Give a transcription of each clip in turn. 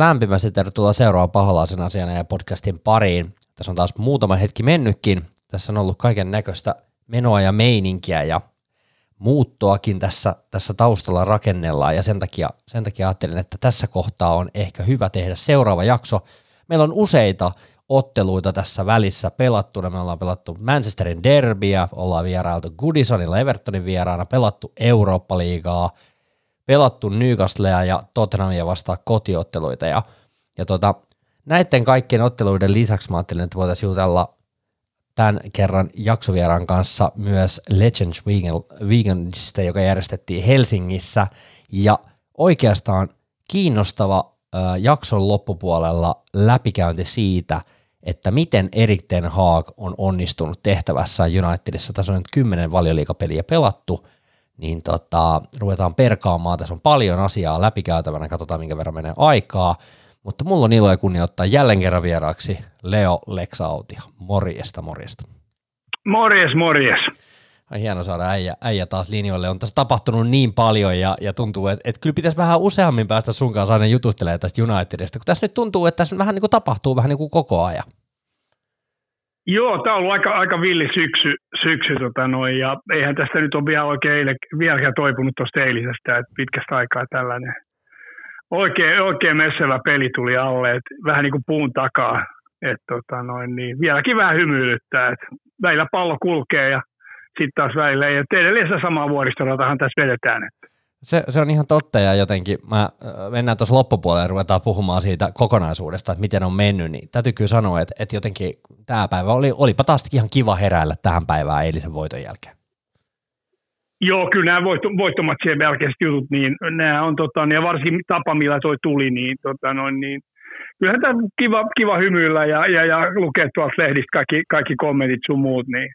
lämpimästi tervetuloa seuraavaan paholaisen asiana ja podcastin pariin. Tässä on taas muutama hetki mennytkin. Tässä on ollut kaiken näköistä menoa ja meininkiä ja muuttoakin tässä, tässä taustalla rakennellaan ja sen takia, sen takia ajattelin, että tässä kohtaa on ehkä hyvä tehdä seuraava jakso. Meillä on useita otteluita tässä välissä pelattuna. Me ollaan pelattu Manchesterin derbiä, ollaan vierailtu Goodisonilla Evertonin vieraana, pelattu Eurooppa-liigaa, pelattu Newcastlea ja Tottenhamia vastaan kotiotteluita. Ja, ja tota, näiden kaikkien otteluiden lisäksi mä ajattelin, että voitaisiin jutella tämän kerran jaksovieraan kanssa myös Legends Weekendista, joka järjestettiin Helsingissä. Ja oikeastaan kiinnostava äh, jakson loppupuolella läpikäynti siitä, että miten Erik Ten Haag on onnistunut tehtävässään Unitedissa. Tässä on nyt kymmenen valioliikapeliä pelattu, niin tota, ruvetaan perkaamaan. Tässä on paljon asiaa läpikäytävänä, katsotaan minkä verran menee aikaa. Mutta mulla on ilo ja kunnia ottaa jälleen kerran vieraaksi Leo Lexautio. Morjesta, morjesta. Morjes, morjes. Ai hieno saada äijä, äijä taas linjoille. On tässä tapahtunut niin paljon ja, ja tuntuu, että, että kyllä pitäisi vähän useammin päästä sun kanssa aina jutustelemaan tästä Unitedista, kun tässä nyt tuntuu, että tässä vähän niin kuin tapahtuu vähän niin kuin koko ajan. Joo, tämä on ollut aika, aika villi syksy, syksy tota noin, ja eihän tästä nyt ole vielä oikein vieläkään toipunut tuosta eilisestä, että pitkästä aikaa tällainen oikein, oikein messevä peli tuli alle, että vähän niin kuin puun takaa. Et tota noin, niin vieläkin vähän hymyilyttää, että välillä pallo kulkee ja sitten taas välillä ei. Et edelleen samaa vuoristoratahan tässä vedetään. Että. Se, se, on ihan totta ja jotenkin mä, mennään tuossa loppupuolelle ja ruvetaan puhumaan siitä kokonaisuudesta, että miten on mennyt, niin täytyy kyllä sanoa, että, että jotenkin tämä päivä oli, olipa taas ihan kiva heräillä tähän päivään eilisen voiton jälkeen. Joo, kyllä nämä voitto, voittomatsien jälkeiset jutut, niin nämä on, tota, ja varsinkin tapa, millä toi tuli, niin, tota, noin, niin kyllähän tämä kiva, kiva hymyillä ja, ja, ja lukea tuolta lehdistä kaikki, kaikki kommentit sun muut, niin,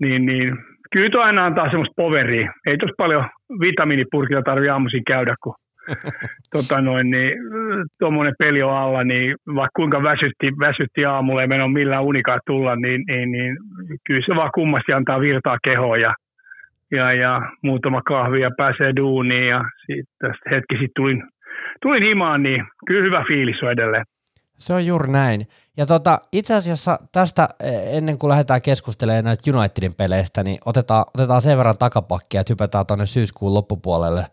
niin, niin kyllä tuo aina antaa semmoista poveria. Ei tuossa paljon vitamiinipurkilla tarvitse aamuisin käydä, kun tota noin, niin, tuommoinen peli on alla, niin vaikka kuinka väsytti, väsytti aamulla ja meno millään unikaan tulla, niin, niin, niin kyllä se vaan kummasti antaa virtaa kehoon ja ja, ja muutama kahvi ja pääsee duuniin ja sitten hetki sitten tulin, tulin himaan, niin kyllä hyvä fiilis on edelleen. Se on juuri näin. Ja tota, itse asiassa tästä e, ennen kuin lähdetään keskustelemaan näitä Unitedin peleistä, niin otetaan, otetaan sen verran takapakkia, että hypätään tuonne syyskuun loppupuolelle.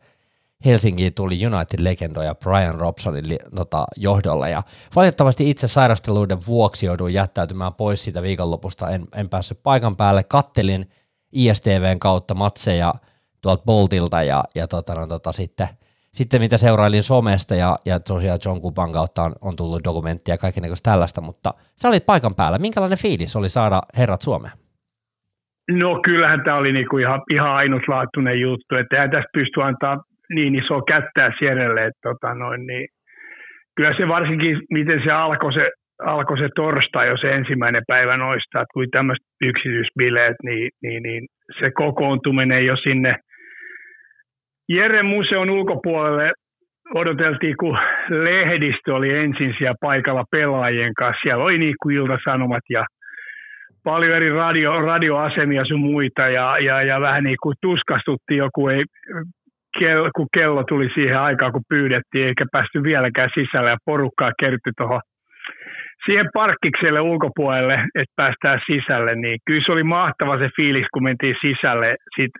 Helsinkiin tuli United-legendoja Brian Robsonin tota, johdolla ja valitettavasti itse sairasteluiden vuoksi jouduin jättäytymään pois siitä viikonlopusta, en, en päässyt paikan päälle, kattelin – ISTVn kautta matseja tuolta Boltilta ja, ja tota, no, tota, sitten, sitten mitä seurailin somesta ja, ja tosiaan John Kupan kautta on, on tullut dokumenttia ja kaikenlaista tällaista, mutta sä olit paikan päällä. Minkälainen fiilis oli saada herrat Suomeen? No kyllähän tämä oli niinku ihan, ihan ainutlaatuinen juttu, että eihän tästä pysty antaa niin iso kättää Sierelle, että tota noin, niin kyllä se varsinkin, miten se alkoi se alkoi se torstai jo se ensimmäinen päivä noista, että kuin tämmöiset yksityisbileet, niin, niin, niin se kokoontuminen jo sinne Jere museon ulkopuolelle odoteltiin, kun lehdistö oli ensin siellä paikalla pelaajien kanssa. Siellä oli niin kuin iltasanomat ja paljon eri radio, radioasemia sun muita ja, ja, ja vähän niin kuin tuskastuttiin joku, ei, kello, kun kello tuli siihen aikaan, kun pyydettiin, eikä päästy vieläkään sisälle ja porukkaa kertyi tuohon siihen parkkikselle ulkopuolelle, että päästään sisälle, niin kyllä se oli mahtava se fiilis, kun mentiin sisälle sit,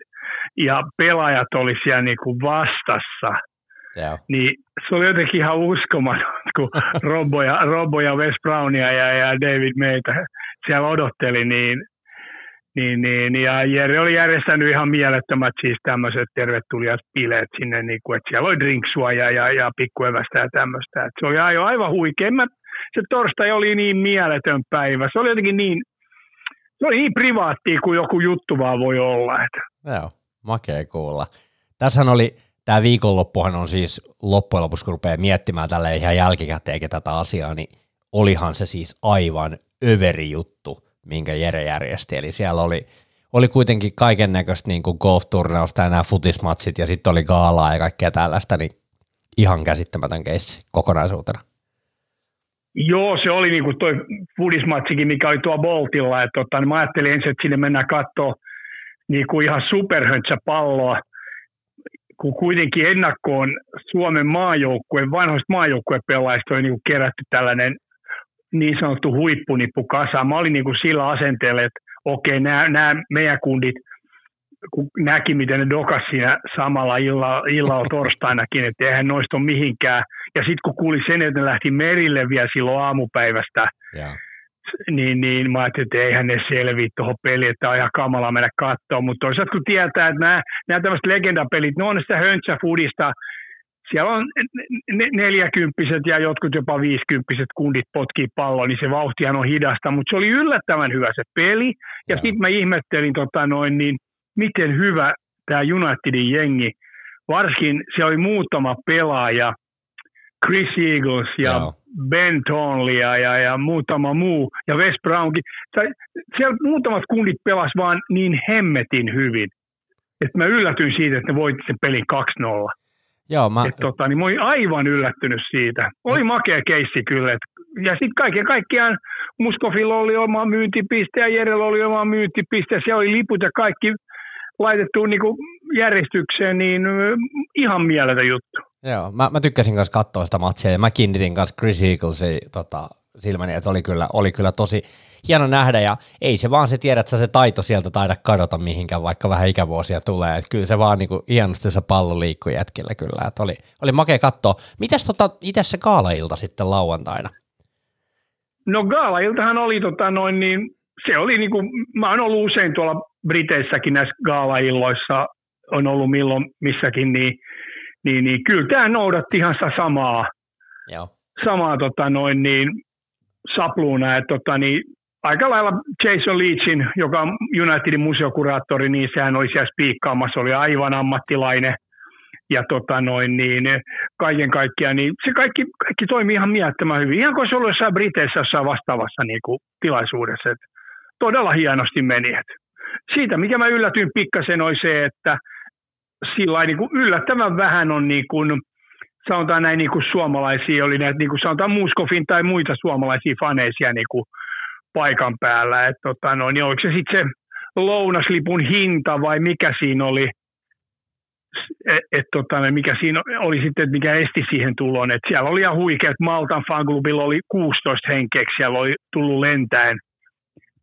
ja pelaajat oli siellä niin kuin vastassa. Yeah. Niin se oli jotenkin ihan uskomaton, kun Robbo ja, Robbo ja Wes Brownia ja, ja David meitä siellä odotteli, niin, niin, niin, ja Jere oli järjestänyt ihan mielettömät siis tämmöiset tervetulijat bileet sinne, niin kuin, että siellä oli drinksua ja, ja, ja pikkuevästä ja tämmöistä. Että se oli aivan, aivan huikea. Mä se torstai oli niin mieletön päivä. Se oli jotenkin niin, se oli niin privaattia kuin joku juttu vaan voi olla. Että. Joo, makea kuulla. Tässähän oli, tämä viikonloppuhan on siis loppujen lopuksi, kun rupeaa miettimään tällä ihan jälkikäteen tätä asiaa, niin olihan se siis aivan överi juttu, minkä Jere järjesti. Eli siellä oli, oli kuitenkin kaiken näköistä niin golf-turnausta ja nämä futismatsit ja sitten oli gaalaa ja kaikkea tällaista, niin ihan käsittämätön keissi kokonaisuutena. Joo, se oli niin kuin toi Fudismatsikin, mikä oli tuo Boltilla. Että tota, niin mä ajattelin ensin, että sinne mennään katsoa niin kuin ihan superhöntsä palloa, kun kuitenkin ennakkoon Suomen maajoukkueen, vanhoista maajoukkuepelaajista oli niin kerätty tällainen niin sanottu huippunippu kasa. Mä olin niin kuin sillä asenteella, että okei, nämä, nämä meidän kundit, kun näki, miten ne dokas siinä samalla illalla, illalla torstainakin, että eihän noista ole mihinkään. Ja sitten kun kuuli sen, että ne lähti merille vielä silloin aamupäivästä, yeah niin, niin mä ajattelin, että eihän ne selviä tuohon peliin, että on ihan kamala mennä katsoa, mutta toisaalta kun tietää, että nämä, nämä tämmöiset legendapelit, ne on sitä höntsäfudista, siellä on neljäkymppiset ja jotkut jopa viisikymppiset kundit potkii palloa, niin se vauhtihan on hidasta, mutta se oli yllättävän hyvä se peli, ja sitten mä ihmettelin, tota noin, niin, miten hyvä tämä Unitedin jengi, varsinkin se oli muutama pelaaja, Chris Eagles ja Joo. Ben Tonlia ja, ja muutama muu, ja Wes Brownkin. Siellä muutamat kundit pelas vaan niin hemmetin hyvin, että mä yllätyin siitä, että ne voitti sen pelin 2-0. Joo, mä... Et, tota, niin mä olin aivan yllättynyt siitä. Oli makea keissi kyllä. Et, ja sitten kaiken kaikkiaan Muskofilla oli oma myyntipiste ja Jerellä oli oma myyntipiste. Siellä oli liput ja kaikki laitettu niin kuin järjestykseen, niin ihan mieletön juttu. Joo, mä, mä tykkäsin kanssa katsoa sitä matsia ja mä kiinnitin kanssa Chris Eaglesin tota, silmäni, että oli kyllä, oli kyllä tosi hieno nähdä ja ei se vaan se tiedä, että se taito sieltä taida kadota mihinkään, vaikka vähän ikävuosia tulee. Että kyllä se vaan niinku hienosti se pallo liikkui jätkillä kyllä, että oli, oli makea katsoa. Mitäs tota, itse se gaalailta sitten lauantaina? No gaalailtahan oli tota noin niin, se oli niinku, mä oon ollut usein tuolla Briteissäkin näissä gaalailloissa, on ollut milloin missäkin, niin, niin, niin kyllä tämä noudatti ihan samaa, Joo. samaa tota noin niin, sapluuna, että tota, niin, aika lailla Jason Leachin, joka on Unitedin museokuraattori, niin sehän oli siellä spiikkaamassa, oli aivan ammattilainen. Ja tota noin, niin kaiken kaikkiaan, niin se kaikki, kaikki toimii ihan miettömän hyvin. Ihan kuin se ollut jossain Briteissä jossain vastaavassa niin kuin, tilaisuudessa. Että todella hienosti meni. Että siitä, mikä mä yllätyin pikkasen, oli se, että sillä niin kuin yllättävän vähän on niin kuin, sanotaan näin niin kuin suomalaisia, oli näitä niin kuin sanotaan Muskofin tai muita suomalaisia faneisia niin kuin paikan päällä. Et, tota, no, niin oliko se sitten se lounaslipun hinta vai mikä siinä oli, et, et, tota, mikä siinä oli sitten, että mikä esti siihen tulon. Et siellä oli ihan huikea, että Maltan fanklubilla oli 16 henkeä, siellä oli tullut lentäen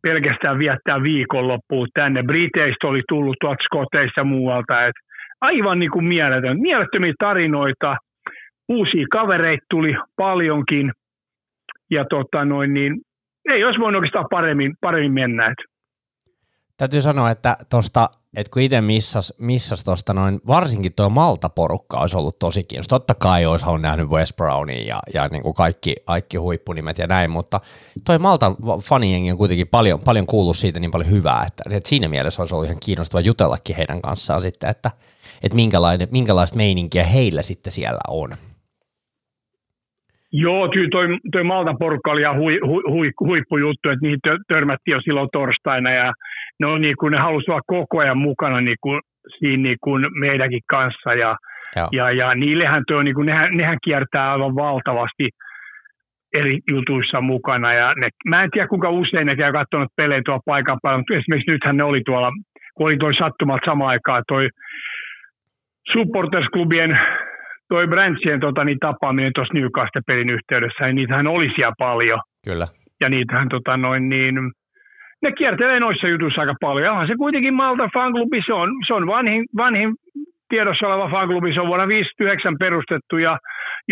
pelkästään viettää viikonloppuun tänne. Briteistä oli tullut tuolta Skoteista muualta. Et aivan niin kuin mieletön, mielettömiä tarinoita. Uusia kavereita tuli paljonkin. Ja tota noin, niin ei olisi voinut oikeastaan paremmin, paremmin mennä. Et. Täytyy sanoa, että tosta, että kun itse missas, missas tosta noin, varsinkin tuo Malta-porukka olisi ollut tosi kiinnostunut. Totta kai olisi nähnyt West Brownin ja, ja niin kuin kaikki, kaikki huippunimet ja näin, mutta toi Maltan fanijengi on kuitenkin paljon, paljon kuullut siitä niin paljon hyvää, että, että siinä mielessä olisi ollut ihan kiinnostava jutellakin heidän kanssaan sitten, että, että minkälaista meininkiä heillä sitten siellä on. Joo, kyllä toi, toi Maltan porukka oli ihan hui, hui, hui, huippujuttu, että niihin törmättiin jo silloin torstaina ja ne, on niin kuin, ne halusivat olla koko ajan mukana niin kuin, siinä niin kuin meidänkin kanssa ja, ja, ja niillehän tuo, niin kuin, nehän, nehän kiertää aivan valtavasti eri jutuissa mukana ja ne, mä en tiedä kuinka usein ne käy katsonut pelejä tuolla paikan päällä, mutta esimerkiksi nythän ne oli tuolla, kun oli toi sattumalta samaan aikaan toi supportersklubien toi Branchien tota, niin, tapaaminen tuossa Newcastle-pelin yhteydessä, niin niitähän oli siellä paljon. Kyllä. Ja niitähän tota, noin, niin, ne kiertelee noissa jutuissa aika paljon. Onhan se kuitenkin Malta fanklubi, se on, se on vanhin, vanhin tiedossa oleva fanklubi, se on vuonna 1959 perustettu ja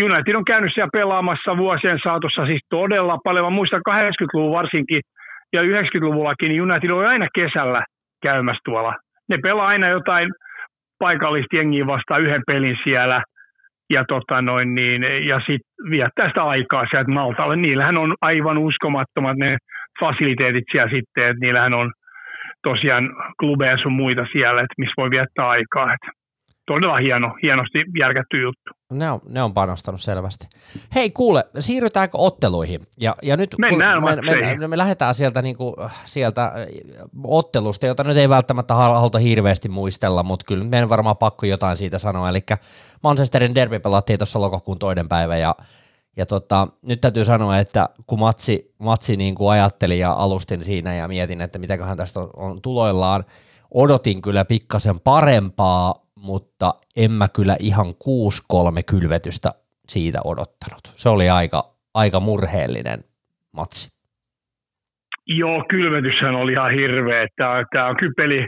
United on käynyt siellä pelaamassa vuosien saatossa siis todella paljon. Mä muistan 80-luvun varsinkin ja 90-luvullakin, niin United oli aina kesällä käymässä tuolla. Ne pelaa aina jotain paikallista jengiä vastaan yhden pelin siellä – ja, tota noin, niin, ja sitten viettää sitä aikaa sieltä Maltalle. Niillähän on aivan uskomattomat ne fasiliteetit siellä sitten, että niillähän on tosiaan klubeja sun muita siellä, että missä voi viettää aikaa. Että todella hieno, hienosti järkätty juttu. Ne on, ne on panostanut selvästi. Hei kuule, siirrytäänkö otteluihin? Ja, ja nyt Mennään me, me, me, me, lähdetään sieltä, niinku, sieltä ottelusta, jota nyt ei välttämättä haluta hirveästi muistella, mutta kyllä meidän varmaan pakko jotain siitä sanoa. Eli Manchesterin derby pelattiin tuossa lokakuun toinen päivä ja ja tota, nyt täytyy sanoa, että kun Matsi, Matsi niin kuin ajattelin ja alustin siinä ja mietin, että mitäköhän tästä on, on tuloillaan, odotin kyllä pikkasen parempaa, mutta en mä kyllä ihan 6-3 kylvetystä siitä odottanut. Se oli aika, aika murheellinen matsi. Joo, kylvetyshän oli ihan hirveä. Tämä, tämä on kyllä peli,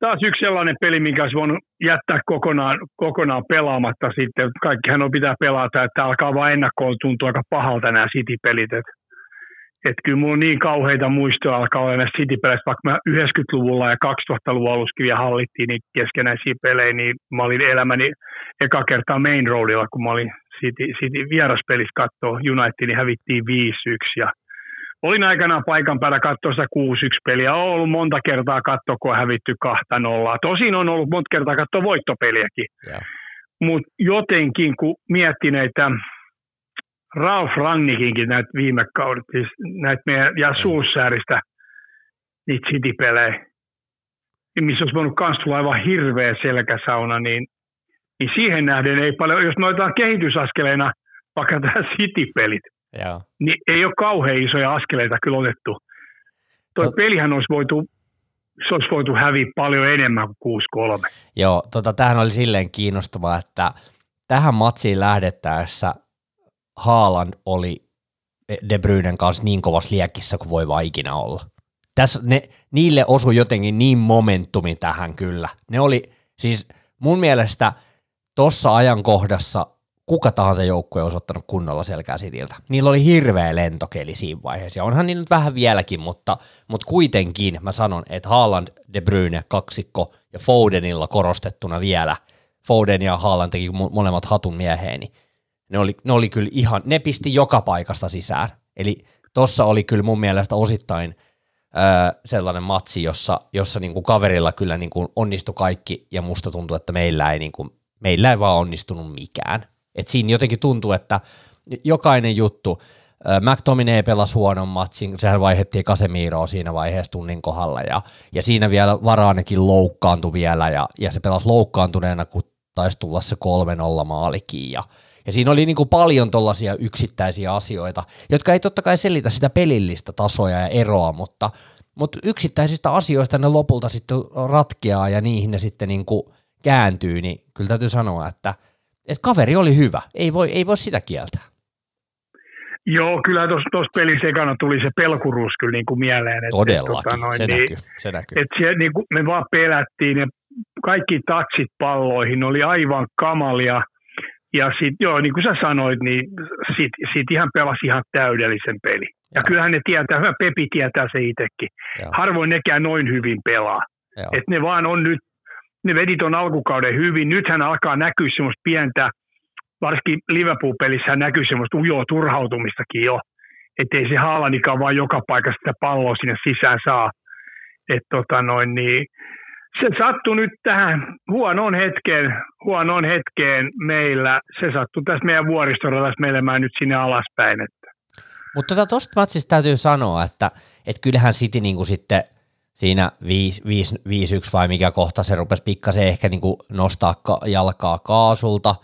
taas yksi sellainen peli, minkä olisi voinut jättää kokonaan, kokonaan pelaamatta sitten. Kaikkihan on pitää pelata, että alkaa vain ennakkoon tuntua aika pahalta nämä City-pelit. Että et kyllä mulla on niin kauheita muistoja alkaa olla näistä City-peleistä, vaikka mä 90-luvulla ja 2000-luvun aluskin vielä hallittiin niin keskenäisiä pelejä, niin mä olin elämäni eka kertaa main roadilla, kun mä olin City, City vieraspelissä katsoa Unitedin hävittiin 5-1 ja olin aikanaan paikan päällä katsoa sitä 6-1 peliä. On ollut monta kertaa katsoa, kun on hävitty 2-0. Tosin on ollut monta kertaa katsoa voittopeliäkin. Yeah. Mutta jotenkin, kun miettii näitä Ralf Rangnikinkin näitä viime kaudet, siis näitä meidän, ja Sulssääristä niitä City-pelejä, missä olisi voinut kans tulla aivan hirveä selkäsauna, niin, niin siihen nähden ei paljon, jos noitaan kehitysaskeleina vaikka tämä City-pelit, Joo. niin ei ole kauhean isoja askeleita kyllä otettu. Tuo Tot... pelihän olisi voitu, se olisi voitu häviä paljon enemmän kuin 6-3. Joo, tota, tämähän oli silleen kiinnostavaa, että tähän matsiin lähdettäessä Haaland oli De Bruynen kanssa niin kovassa liekissä kuin voi vaan ikinä olla. Tässä ne, niille osui jotenkin niin momentumi tähän kyllä. Ne oli siis mun mielestä tuossa ajankohdassa kuka tahansa joukkue olisi ottanut kunnolla selkää Citiltä. Niillä oli hirveä lentokeli siinä vaiheessa, ja onhan niin nyt vähän vieläkin, mutta, mutta kuitenkin mä sanon, että Haaland, De Bruyne, kaksikko ja Fodenilla korostettuna vielä, Foden ja Haaland teki molemmat hatun mieheeni, ne oli, ne oli kyllä ihan, ne pisti joka paikasta sisään. Eli tossa oli kyllä mun mielestä osittain öö, sellainen matsi, jossa, jossa niinku kaverilla kyllä niinku onnistui kaikki, ja musta tuntuu, että meillä ei, niinku, meillä ei vaan onnistunut mikään. Et siinä jotenkin tuntuu, että jokainen juttu, McTominay pelasi huonon matsin, sehän vaihettiin Casemiroa siinä vaiheessa tunnin kohdalla, ja, ja siinä vielä Varaanekin loukkaantui vielä, ja, ja se pelasi loukkaantuneena, kun taisi tulla se 3-0 maalikin, ja, ja siinä oli niin kuin paljon tuollaisia yksittäisiä asioita, jotka ei totta kai selitä sitä pelillistä tasoja ja eroa, mutta, mutta yksittäisistä asioista ne lopulta sitten ratkeaa ja niihin ne sitten niin kuin kääntyy, niin kyllä täytyy sanoa, että, että kaveri oli hyvä, ei voi, ei voi sitä kieltää. Joo, kyllä tuossa pelissä ekana tuli se pelkuruus kyllä niin kuin mieleen. Että, Todellakin, tota noin, se, niin, näkyy, se näkyy. Että se, niin kuin me vaan pelättiin ja kaikki tatsit palloihin oli aivan kamalia. Ja sitten joo, niin kuin sä sanoit, niin sit, sit ihan pelasi ihan täydellisen peli. Ja Joo. kyllähän ne tietää, hyvä Pepi tietää se itsekin. Harvoin nekään noin hyvin pelaa. Että ne vaan on nyt, ne vedi ton alkukauden hyvin. Nythän alkaa näkyä semmoista pientä, varsinkin Liverpool-pelissä näkyy semmoista ujoa turhautumistakin jo. Että ei se Haalanikaan vaan joka paikassa sitä palloa sinne sisään saa. Että tota noin, niin se sattui nyt tähän huonoon hetkeen, huonoon hetkeen meillä. Se sattui tässä meidän vuoristoradassa menemään nyt sinne alaspäin. Että. Mutta tota, tuosta matsista täytyy sanoa, että, että kyllähän City niin kuin sitten siinä 5-1 vai mikä kohta se rupesi pikkasen ehkä niin kuin nostaa jalkaa kaasulta.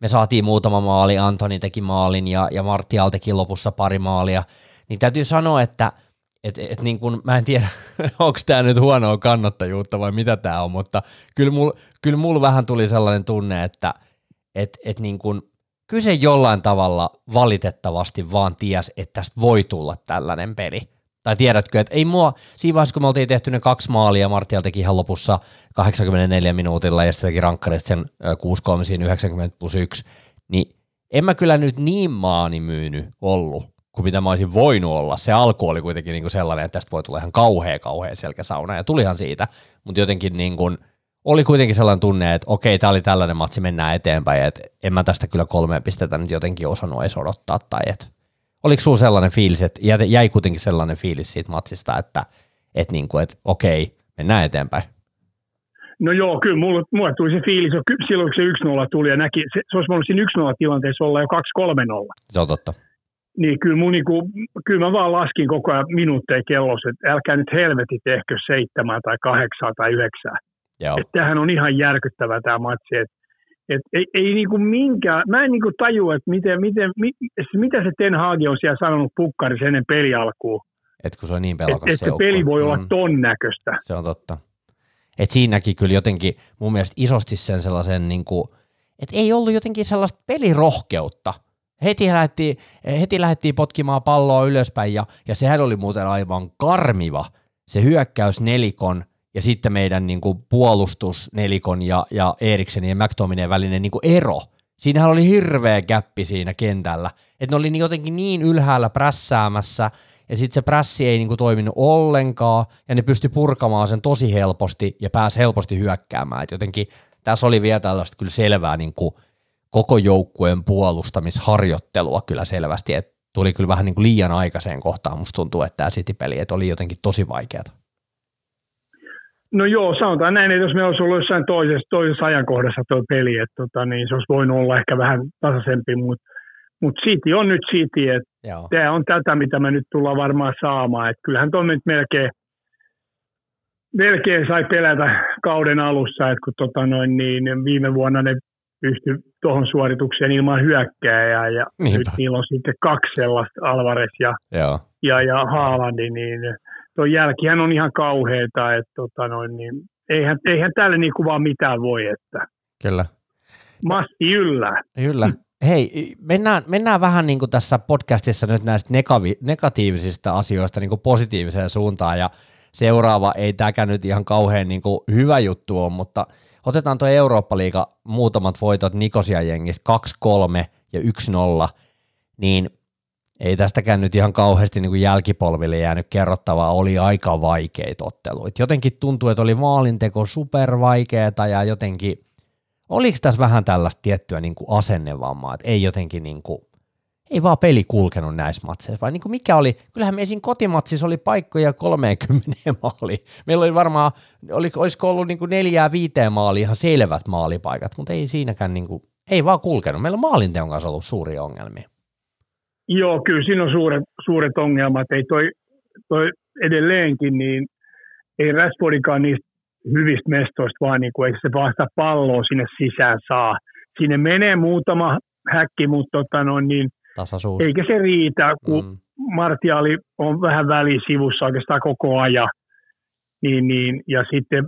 Me saatiin muutama maali, Antoni teki maalin ja, ja Martial teki lopussa pari maalia. Niin täytyy sanoa, että – et, et niin kun, mä en tiedä, onko tämä nyt huonoa kannattajuutta vai mitä tämä on, mutta kyllä mulla kyl mul vähän tuli sellainen tunne, että et, et niin kun, kyllä se jollain tavalla valitettavasti vaan ties, että tästä voi tulla tällainen peli. Tai tiedätkö, että ei mua, siinä vaiheessa kun me oltiin tehty ne kaksi maalia, Martial teki ihan lopussa 84 minuutilla ja sitten teki rankkarista sen 6-3 siinä 90 plus 1, niin en mä kyllä nyt niin maani myynyt ollut kuin mitä mä olisin voinut olla. Se alku oli kuitenkin niin kuin sellainen, että tästä voi tulla ihan kauhea, kauhea selkäsauna, ja tulihan siitä, mutta jotenkin niin kuin, oli kuitenkin sellainen tunne, että okei, tämä oli tällainen matsi, mennään eteenpäin, että en mä tästä kyllä kolme pistettä nyt jotenkin osannut edes odottaa, tai että oliko sulla sellainen fiilis, että jäi kuitenkin sellainen fiilis siitä matsista, että, että, niin kuin, että okei, mennään eteenpäin? No joo, kyllä mulle, mulle tuli se fiilis, silloin kun se 1-0 tuli ja näki, se, se olisi voinut siinä 1-0 tilanteessa olla jo 2-3-0. Se on totta niin kyllä, mun, niin kuin, kyllä mä vaan laskin koko ajan minuutteja kellossa, että älkää nyt helvetit ehkä seitsemän tai kahdeksan tai yhdeksää. Että tämähän on ihan järkyttävä tämä matsi. Et, et, ei, ei niin kuin minkään, mä en niin kuin tajua, että miten, miten, mit, mitä se Ten Hagi on siellä sanonut pukkarissa ennen peli alkuun. Et kun se on niin pelokas et, se, että peli voi olla mm. ton näköistä. Se on totta. että siinäkin kyllä jotenkin mun mielestä isosti sen sellaisen, niin että ei ollut jotenkin sellaista pelirohkeutta. Heti lähdettiin, heti lähdettiin potkimaan palloa ylöspäin ja, ja sehän oli muuten aivan karmiva se hyökkäys nelikon ja sitten meidän niin kuin puolustus nelikon ja, ja Eriksenin ja McTominay välinen niin kuin ero. Siinähän oli hirveä käppi siinä kentällä, että ne oli jotenkin niin ylhäällä prässäämässä ja sitten se prässi ei niinku toiminut ollenkaan, ja ne pysty purkamaan sen tosi helposti, ja pääsi helposti hyökkäämään. Et jotenkin tässä oli vielä tällaista kyllä selvää niinku koko joukkueen puolustamisharjoittelua kyllä selvästi, että tuli kyllä vähän niinku liian aikaiseen kohtaan, musta tuntuu, että tämä City-peli, että oli jotenkin tosi vaikeaa. No joo, sanotaan näin, että jos me olisi ollut jossain toisessa, toisessa ajankohdassa tuo peli, että tota, niin se olisi voinut olla ehkä vähän tasaisempi, mutta mutta City on nyt City, että tämä on tätä, mitä me nyt tullaan varmaan saamaan. Et kyllähän tuonne nyt melkein, melkein sai pelätä kauden alussa, että kun tota noin, niin viime vuonna ne pystyi tuohon suoritukseen ilman hyökkääjää ja Niinpä. nyt niillä on sitten kaksi sellaista, Alvarez ja, ja, ja Haalandi, niin tuo jälkihän on ihan kauheita, että tota noin, niin eihän, eihän tälle niin kuin vaan mitään voi, että Kyllä. Masti yllää. Kyllä. Hei, mennään, mennään vähän niin kuin tässä podcastissa nyt näistä negavi, negatiivisista asioista niin kuin positiiviseen suuntaan, ja seuraava ei tämäkään nyt ihan kauhean niin kuin hyvä juttu on, mutta otetaan tuo Eurooppa-liiga muutamat voitot Nikosia jengistä 2-3 ja 1-0, niin ei tästäkään nyt ihan kauheasti niin kuin jälkipolville jäänyt kerrottavaa, oli aika vaikeita otteluita. Jotenkin tuntuu, että oli maalinteko supervaikeeta ja jotenkin – Oliko tässä vähän tällaista tiettyä niin kuin asennevammaa, että ei jotenkin niin kuin, ei vaan peli kulkenut näissä matseissa, vai niin kuin mikä oli, kyllähän me siinä kotimatsissa oli paikkoja 30 maali. Meillä oli varmaan, oli, olisiko ollut niin kuin neljää viiteen maali ihan selvät maalipaikat, mutta ei siinäkään niin kuin, ei vaan kulkenut. Meillä on maalinteon kanssa ollut suuria ongelmia. Joo, kyllä siinä on suuret, suuret ongelmat. Ei toi, toi edelleenkin, niin ei Rashfordikaan niistä hyvistä mestoista, vaan niin kuin, eikö se vaan sitä palloa sinne sisään saa. Sinne menee muutama häkki, mutta tota noin, niin, Tasaisuus. eikä se riitä, kun mm. Martiali on vähän välisivussa oikeastaan koko ajan. Niin, niin, ja sitten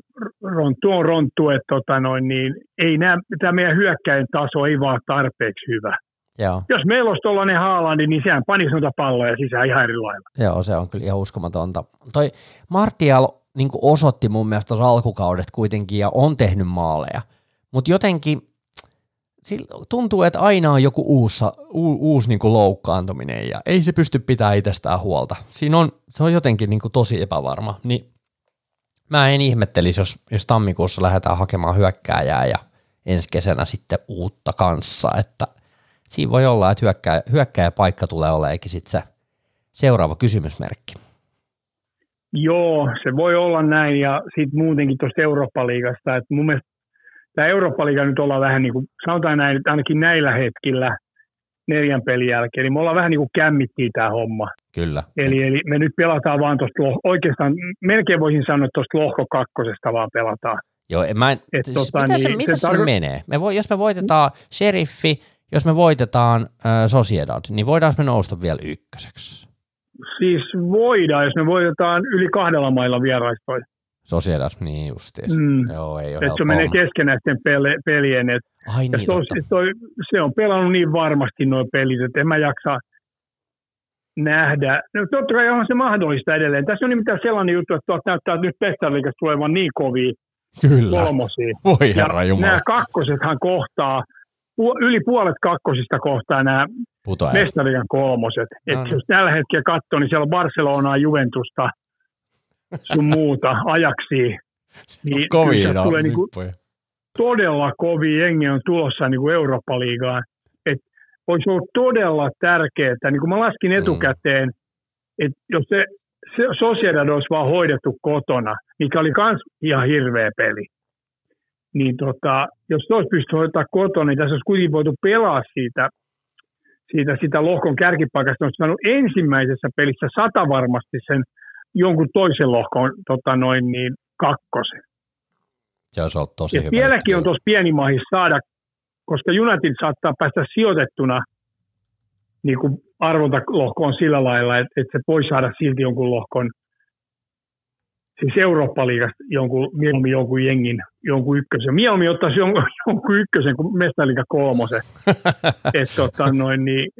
Ronttu on Ronttu, että tota noin, niin, ei nämä, tämä meidän hyökkäin taso ei vaan tarpeeksi hyvä. Joo. Jos meillä olisi tuollainen Haalandi, niin sehän panisi noita palloja sisään ihan eri lailla. Joo, se on kyllä ihan uskomatonta. Toi Martial niin osoitti mun mielestä tuossa alkukaudesta kuitenkin ja on tehnyt maaleja, mutta jotenkin tuntuu, että aina on joku uusi, u, uusi niin kuin loukkaantuminen ja ei se pysty pitämään itsestään huolta. Siinä on, se on jotenkin niin kuin tosi epävarma. Niin mä en ihmettelisi, jos, jos tammikuussa lähdetään hakemaan hyökkääjää ja ensi kesänä sitten uutta kanssa, että siinä voi olla, että hyökkää, hyökkääjä paikka tulee oleekin sitten se seuraava kysymysmerkki. Joo, se voi olla näin ja sitten muutenkin tuosta Eurooppa-liigasta, että mun mielestä tämä Eurooppa-liiga nyt ollaan vähän niin kuin, sanotaan näin, että ainakin näillä hetkillä neljän pelin jälkeen, niin me ollaan vähän niin kuin kämmittiin tämä homma. Kyllä. Eli, eli me nyt pelataan vaan tuosta, oikeastaan melkein voisin sanoa, että tuosta lohko kakkosesta vaan pelataan. Joo, mä en, Et, siis tota, mitä se, niin, mitä se, se tarko- menee? Me voi, jos me voitetaan sheriffi, jos me voitetaan äh, Sociedad, niin voidaanko me nousta vielä ykköseksi? Siis voidaan, jos me voitetaan yli kahdella mailla vieraistoja. Sosiaalis, niin justiin. Mm. Joo, ei ole se menee keskenäisten pele, pelien. Et, Ai niin, toi, toi, se on pelannut niin varmasti nuo pelit, että en mä jaksa nähdä. No totta kai on se mahdollista edelleen. Tässä on nimittäin sellainen juttu, että näyttää, että nyt Pestarliikasta tulevan niin kovia Kyllä. kolmosia. Voi herra Jumala. Nämä kakkosethan kohtaa yli puolet kakkosista kohtaa nämä Mestarian kolmoset. No, Et no. jos tällä hetkellä katsoo, niin siellä on Barcelonaa, Juventusta, sun muuta, ajaksi. Niin kovia no, tulee niin kuin, todella kovia jengi on tulossa niin kuin Eurooppa-liigaan. Et olisi ollut todella tärkeää, niin kuin mä laskin mm. etukäteen, mm. että jos se, se Sociedad olisi vaan hoidettu kotona, mikä oli myös ihan hirveä peli, niin tota, jos se olisi pystynyt hoitaa kotona, niin tässä olisi kuitenkin voitu pelaa siitä, siitä sitä lohkon kärkipaikasta. Olisi saanut ensimmäisessä pelissä sata varmasti sen jonkun toisen lohkon tota noin, niin kakkosen. Se olisi ollut tosi ja hyvä. Vieläkin on tuossa pieni mahi saada, koska United saattaa päästä sijoitettuna niin kuin arvontalohkoon sillä lailla, että, että se voi saada silti jonkun lohkon siis Eurooppa-liigasta jonkun, mieluummin jonkun jengin, jonkun ykkösen. Mieluummin ottaisi jonkun, jonkun ykkösen kuin Mestaliiga kolmosen. Et, tota, noin, niin,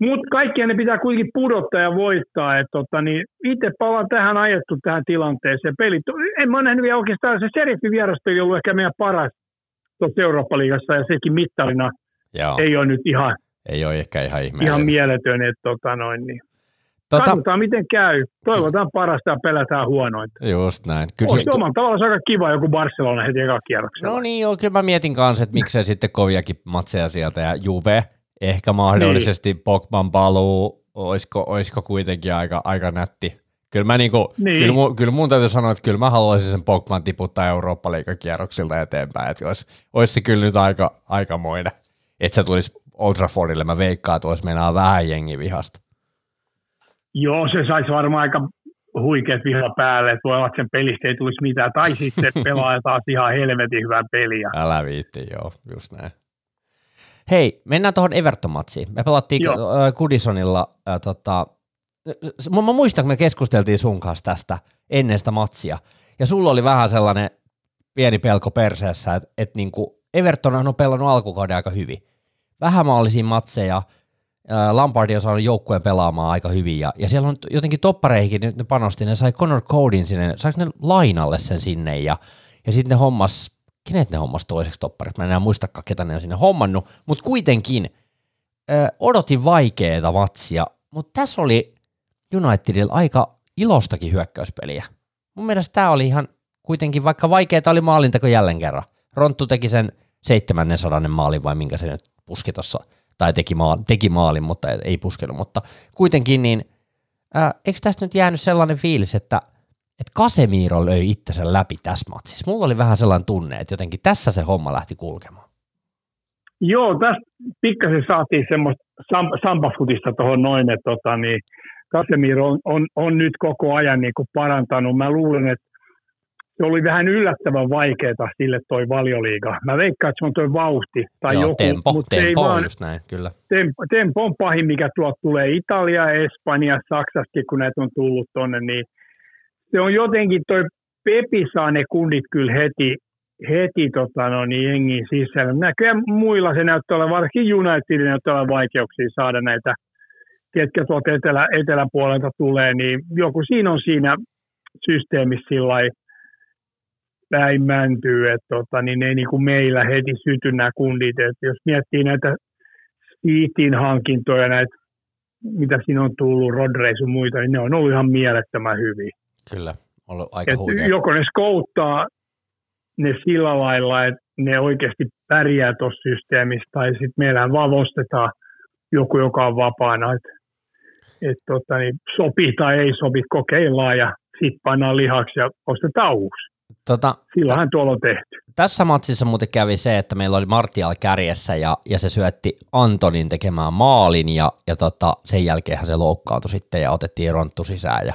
mutta kaikkien ne pitää kuitenkin pudottaa ja voittaa. Et, tota, niin itse palaan tähän ajettu tähän tilanteeseen. Pelit, en mä nähnyt vielä oikeastaan se seriffi vieraspeli ollut ehkä meidän paras tuossa Eurooppa-liigassa ja sekin mittarina Joo. ei ole nyt ihan, Ei ole ehkä ihan ihan mieletön. Et, tota, noin, niin. tota, Katsotaan miten käy. Toivotaan parasta ja pelätään huonointa. just näin. Kyllä, Olisi se- oman tavallaan aika kiva joku Barcelona heti eka kierroksella. No niin, joo, kyllä mä mietin kanssa, että miksei sitten koviakin matseja sieltä ja Juve, ehkä mahdollisesti niin. Pogban paluu, olisiko, olisiko kuitenkin aika, aika nätti. Kyllä, mä niinku, Niin. kyllä, mun, kyllä mun täytyy sanoa, että kyllä mä haluaisin sen Pogban tiputtaa eurooppa kierroksilta eteenpäin, että olisi, olisi se kyllä nyt aika, aikamoinen, että se tulisi Old Traffordille, mä veikkaan, että olisi meinaa vähän jengi vihasta. Joo, se saisi varmaan aika huikeat viha päälle, että voi olla, että sen pelistä ei tulisi mitään. Tai sitten pelaa taas ihan helvetin hyvää peliä. Älä viitti, joo, just näin. Hei, mennään tuohon Everton-matsiin. Me pelattiin Joo. äh, Goodisonilla, äh, tota, mä mä muistan, kun me keskusteltiin sun kanssa tästä ennen sitä matsia, ja sulla oli vähän sellainen pieni pelko perseessä, että et niinku Everton on pelannut alkukauden aika hyvin. Vähämaallisia matseja, äh, Lampardi on saanut joukkueen pelaamaan aika hyvin, ja, ja siellä on jotenkin toppareihin nyt ne panosti, ne sai Connor Codin sinne, saiko ne lainalle sen sinne, ja, ja sitten ne hommas, kenet ne hommas toiseksi toppariksi, mä en enää muistakaan, ketä ne on sinne hommannut, mutta kuitenkin ö, odotin vaikeaa matsia, mutta tässä oli Unitedilla aika ilostakin hyökkäyspeliä. Mun mielestä tämä oli ihan kuitenkin, vaikka vaikeaa oli maalinteko jälleen kerran. Ronttu teki sen 700 maalin vai minkä se nyt puski tuossa, tai teki, maal, teki maalin, mutta ei- ei puskenut, mutta kuitenkin niin, ää, eikö tästä nyt jäänyt sellainen fiilis, että että Casemiro löi itsensä läpi tässä matsissa. Mulla oli vähän sellainen tunne, että jotenkin tässä se homma lähti kulkemaan. Joo, tästä pikkasen saatiin semmoista sam- sampafutista tuohon noin, että tota, niin Casemiro on, on, on, nyt koko ajan niin kuin parantanut. Mä luulen, että se oli vähän yllättävän vaikeaa sille toi valioliiga. Mä veikkaan, että se on toi vauhti tai Joo, joku, tempo, mutta ei tempo on vaan, just näin, kyllä. tempo, tempo on pahin, mikä tuolta tulee Italia, Espanja, Saksastakin, kun näitä on tullut tonne, niin se on jotenkin toi Pepi saa ne kundit kyllä heti, heti tota, no, niin jengiin sisällä. Näköjään muilla se näyttää olla, varsinkin Unitedin näyttää olla vaikeuksia saada näitä, ketkä tuolta etelä, eteläpuolelta tulee, niin joku siinä on siinä systeemissä sillä päin mäntyy, että tota, niin ei niin kuin meillä heti syty nämä kundit. että jos miettii näitä Speedin hankintoja, näitä, mitä siinä on tullut, Rodrey sun muita, niin ne on ollut ihan mielettömän hyviä. Kyllä, ollut aika Et huikea. joko ne skouttaa ne sillä lailla, että ne oikeasti pärjää tuossa systeemissä, tai sitten meillä vaan ostetaan joku, joka on vapaana, että et, tota, niin sopii tai ei sopi, kokeillaan ja sitten pannaan lihaksi ja ostetaan uusi. Tota, Sillähän tuolla on tehty. tässä matsissa muuten kävi se, että meillä oli Martial kärjessä ja, ja se syötti Antonin tekemään maalin ja, ja tota, sen jälkeen se loukkaantui sitten ja otettiin Ronttu sisään. Ja,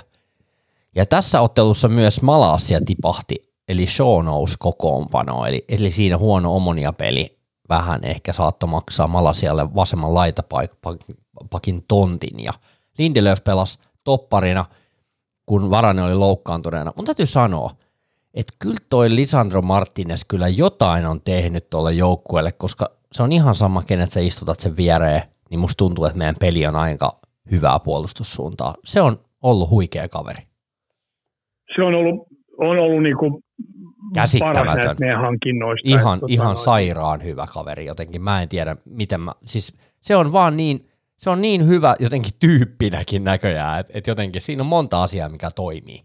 ja tässä ottelussa myös Malasia tipahti, eli Shaw nousi kokoonpano, eli, eli siinä huono omonia peli vähän ehkä saattoi maksaa Malasialle vasemman laitapakin tontin ja Lindelöf pelasi topparina, kun Varane oli loukkaantuneena. Mun täytyy sanoa, että kyllä toi Lisandro Martinez kyllä jotain on tehnyt tuolle joukkueelle, koska se on ihan sama, kenet sä istutat sen viereen, niin musta tuntuu, että meidän peli on aika hyvää puolustussuuntaa. Se on ollut huikea kaveri. Se on ollut, on ollut niinku Käsittämätön. paras näistä meidän hankinnoista. Ihan, että, tota, ihan sairaan hyvä kaveri jotenkin. Mä en tiedä, miten mä, siis se on vaan niin, se on niin hyvä jotenkin tyyppinäkin näköjään, että et jotenkin siinä on monta asiaa, mikä toimii.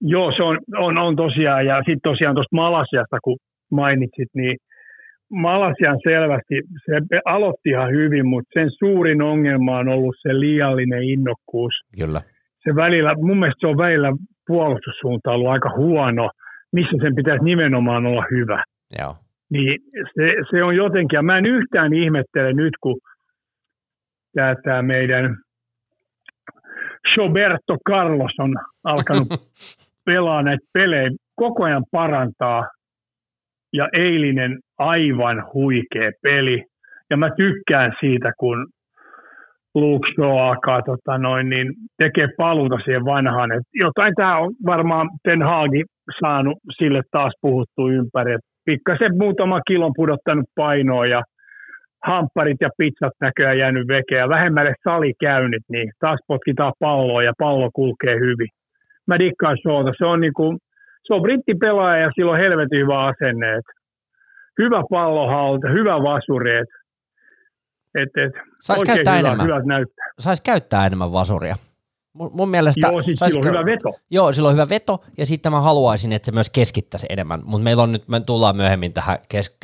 Joo, se on, on, on tosiaan. Ja sitten tosiaan tuosta Malasiasta, kun mainitsit, niin Malasian selvästi, se aloitti ihan hyvin, mutta sen suurin ongelma on ollut se liiallinen innokkuus. Kyllä. Se välillä, mun mielestä se on välillä puolustussuunta ollut aika huono, missä sen pitäisi nimenomaan olla hyvä. Joo. Niin se, se on jotenkin, ja mä en yhtään ihmettele nyt, kun tämä, meidän Roberto Carlos on alkanut pelaa näitä pelejä, koko ajan parantaa, ja eilinen aivan huikea peli. Ja mä tykkään siitä, kun Luke Shaw alkaa tota noin, niin tekee paluuta siihen vanhaan. Et jotain tämä on varmaan Ten Hagi saanut sille taas puhuttu ympäri. pikkasen muutama kilon pudottanut painoa ja hampparit ja pizzat näköjään jäänyt vekeä. Vähemmälle salikäynnit, niin taas potkitaan palloa ja pallo kulkee hyvin. Mä dikkaan Shawta. Se on, niinku, se on brittipelaaja ja sillä on helvetin hyvä asenne. Hyvä pallohalta, hyvä vasuri. Et, et, et, Saisi käyttää hyvä, enemmän. Hyvät näyttää. Saisi käyttää enemmän vasuria. Mun, mun mielestä... Joo, siis sillä on hyvä veto. Joo, sillä on hyvä veto, ja sitten mä haluaisin, että se myös keskittäisi enemmän. Mutta meillä on nyt, me tullaan myöhemmin tähän kes,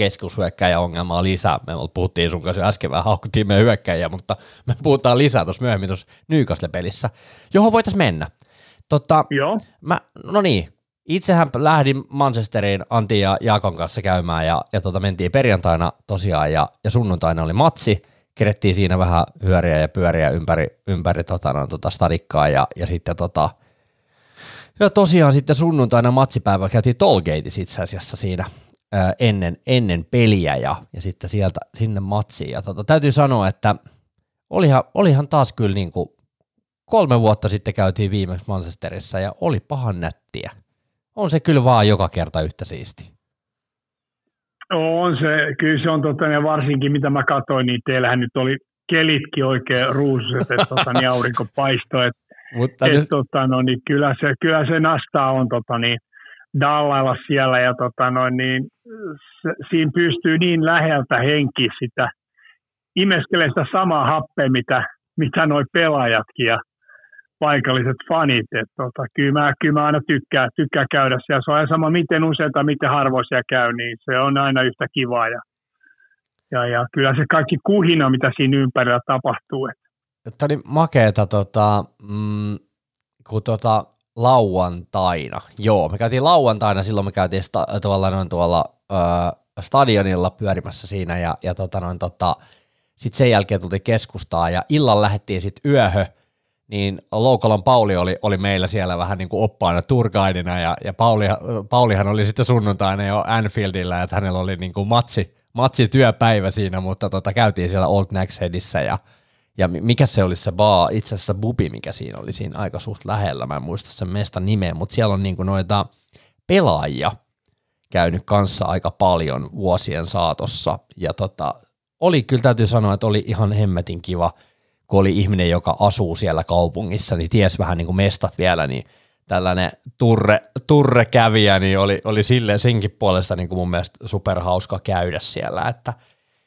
ongelmaan lisää. Me puhuttiin sun kanssa äsken vähän haukuttiin meidän hyökkäjä, mutta me puhutaan lisää tuossa myöhemmin tuossa Newcastle-pelissä, johon voitaisiin mennä. Totta, Joo. Mä, no niin, itsehän lähdin Manchesteriin Antti ja Jaakon kanssa käymään, ja, ja tota, mentiin perjantaina tosiaan, ja, ja sunnuntaina oli matsi, kerettiin siinä vähän hyöriä ja pyöriä ympäri, ympäri tota, no, tota stadikkaa ja, ja sitten tota, ja tosiaan sitten sunnuntaina matsipäivä käytiin Tollgateissa itse asiassa siinä ää, ennen, ennen peliä ja, ja sitten sieltä sinne matsiin. Ja tota, täytyy sanoa, että olihan, olihan taas kyllä niin kuin kolme vuotta sitten käytiin viimeksi Manchesterissa ja oli pahan nättiä. On se kyllä vaan joka kerta yhtä siisti. On se, kyllä se on totta, ja varsinkin mitä mä katsoin, niin teillähän nyt oli kelitkin oikein ruususet, että tota, niin aurinko paistoi. Et, Mutta et, nyt... tota, no, niin kyllä, se, kyllä se nastaa on tota, niin, dallailla siellä ja tota, no, niin, se, siinä pystyy niin läheltä henki sitä imeskelee sitä samaa happea, mitä, mitä noi pelaajatkin. Ja paikalliset fanit. Et tota, kyllä, mä, kyllä mä aina tykkään, tykkää käydä siellä. Se on aina sama, miten usein miten harvoin siellä käy, niin se on aina yhtä kivaa. Ja, ja, ja kyllä se kaikki kuhina, mitä siinä ympärillä tapahtuu. Tämä oli makeeta, tota, mm, kun tota, lauantaina, joo, me käytiin lauantaina, silloin me käytiin sta, tavallaan noin tuolla ö, stadionilla pyörimässä siinä, ja, ja tota, tota, sitten sen jälkeen tultiin keskustaa, ja illan lähdettiin sitten yöhö, niin Loukolon Pauli oli, oli meillä siellä vähän niin kuin oppaana turgaidina, ja, ja Pauli, Paulihan oli sitten sunnuntaina jo Anfieldillä, että hänellä oli niin kuin matsi, matsi työpäivä siinä, mutta tota, käytiin siellä Old Naxheadissä, ja, ja mikä se olisi se baa, itse asiassa Bubi, mikä siinä oli siinä aika suht lähellä, mä en muista sen mestan nimeä, mutta siellä on niin kuin noita pelaajia käynyt kanssa aika paljon vuosien saatossa, ja tota, oli kyllä täytyy sanoa, että oli ihan hemmetin kiva, kun oli ihminen, joka asuu siellä kaupungissa, niin ties vähän niin kuin mestat vielä, niin tällainen turre, turre kävijä, niin oli, oli silleen senkin puolesta niin kuin mun mielestä superhauska käydä siellä, että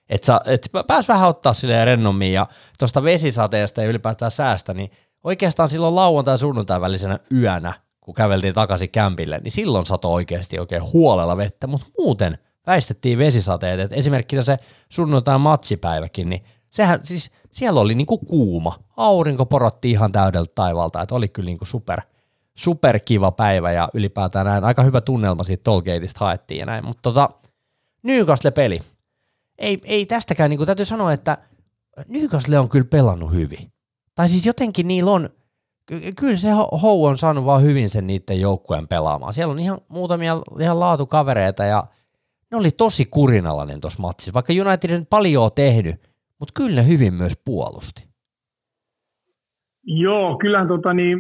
et, sa, et pääs vähän ottaa silleen rennommin. Ja tuosta vesisateesta ja ylipäätään säästä, niin oikeastaan silloin lauantai sunnuntai välisenä yönä, kun käveltiin takaisin kämpille, niin silloin sato oikeasti oikein huolella vettä, mutta muuten väistettiin vesisateet, että esimerkkinä se sunnuntai matsipäiväkin, niin sehän siis siellä oli niinku kuuma. Aurinko porotti ihan täydeltä taivalta, että oli kyllä niinku super, super kiva päivä ja ylipäätään näin aika hyvä tunnelma siitä Tollgateista haettiin ja näin, mutta tota, Newcastle-peli. Ei, ei tästäkään, niinku täytyy sanoa, että Newcastle on kyllä pelannut hyvin. Tai siis jotenkin niillä on, kyllä se Hou on saanut vaan hyvin sen niiden joukkueen pelaamaan. Siellä on ihan muutamia ihan laatukavereita ja ne oli tosi kurinalainen tuossa matsissa. Vaikka United paljon on tehnyt, mutta kyllä ne hyvin myös puolusti. Joo, kyllähän tota niin,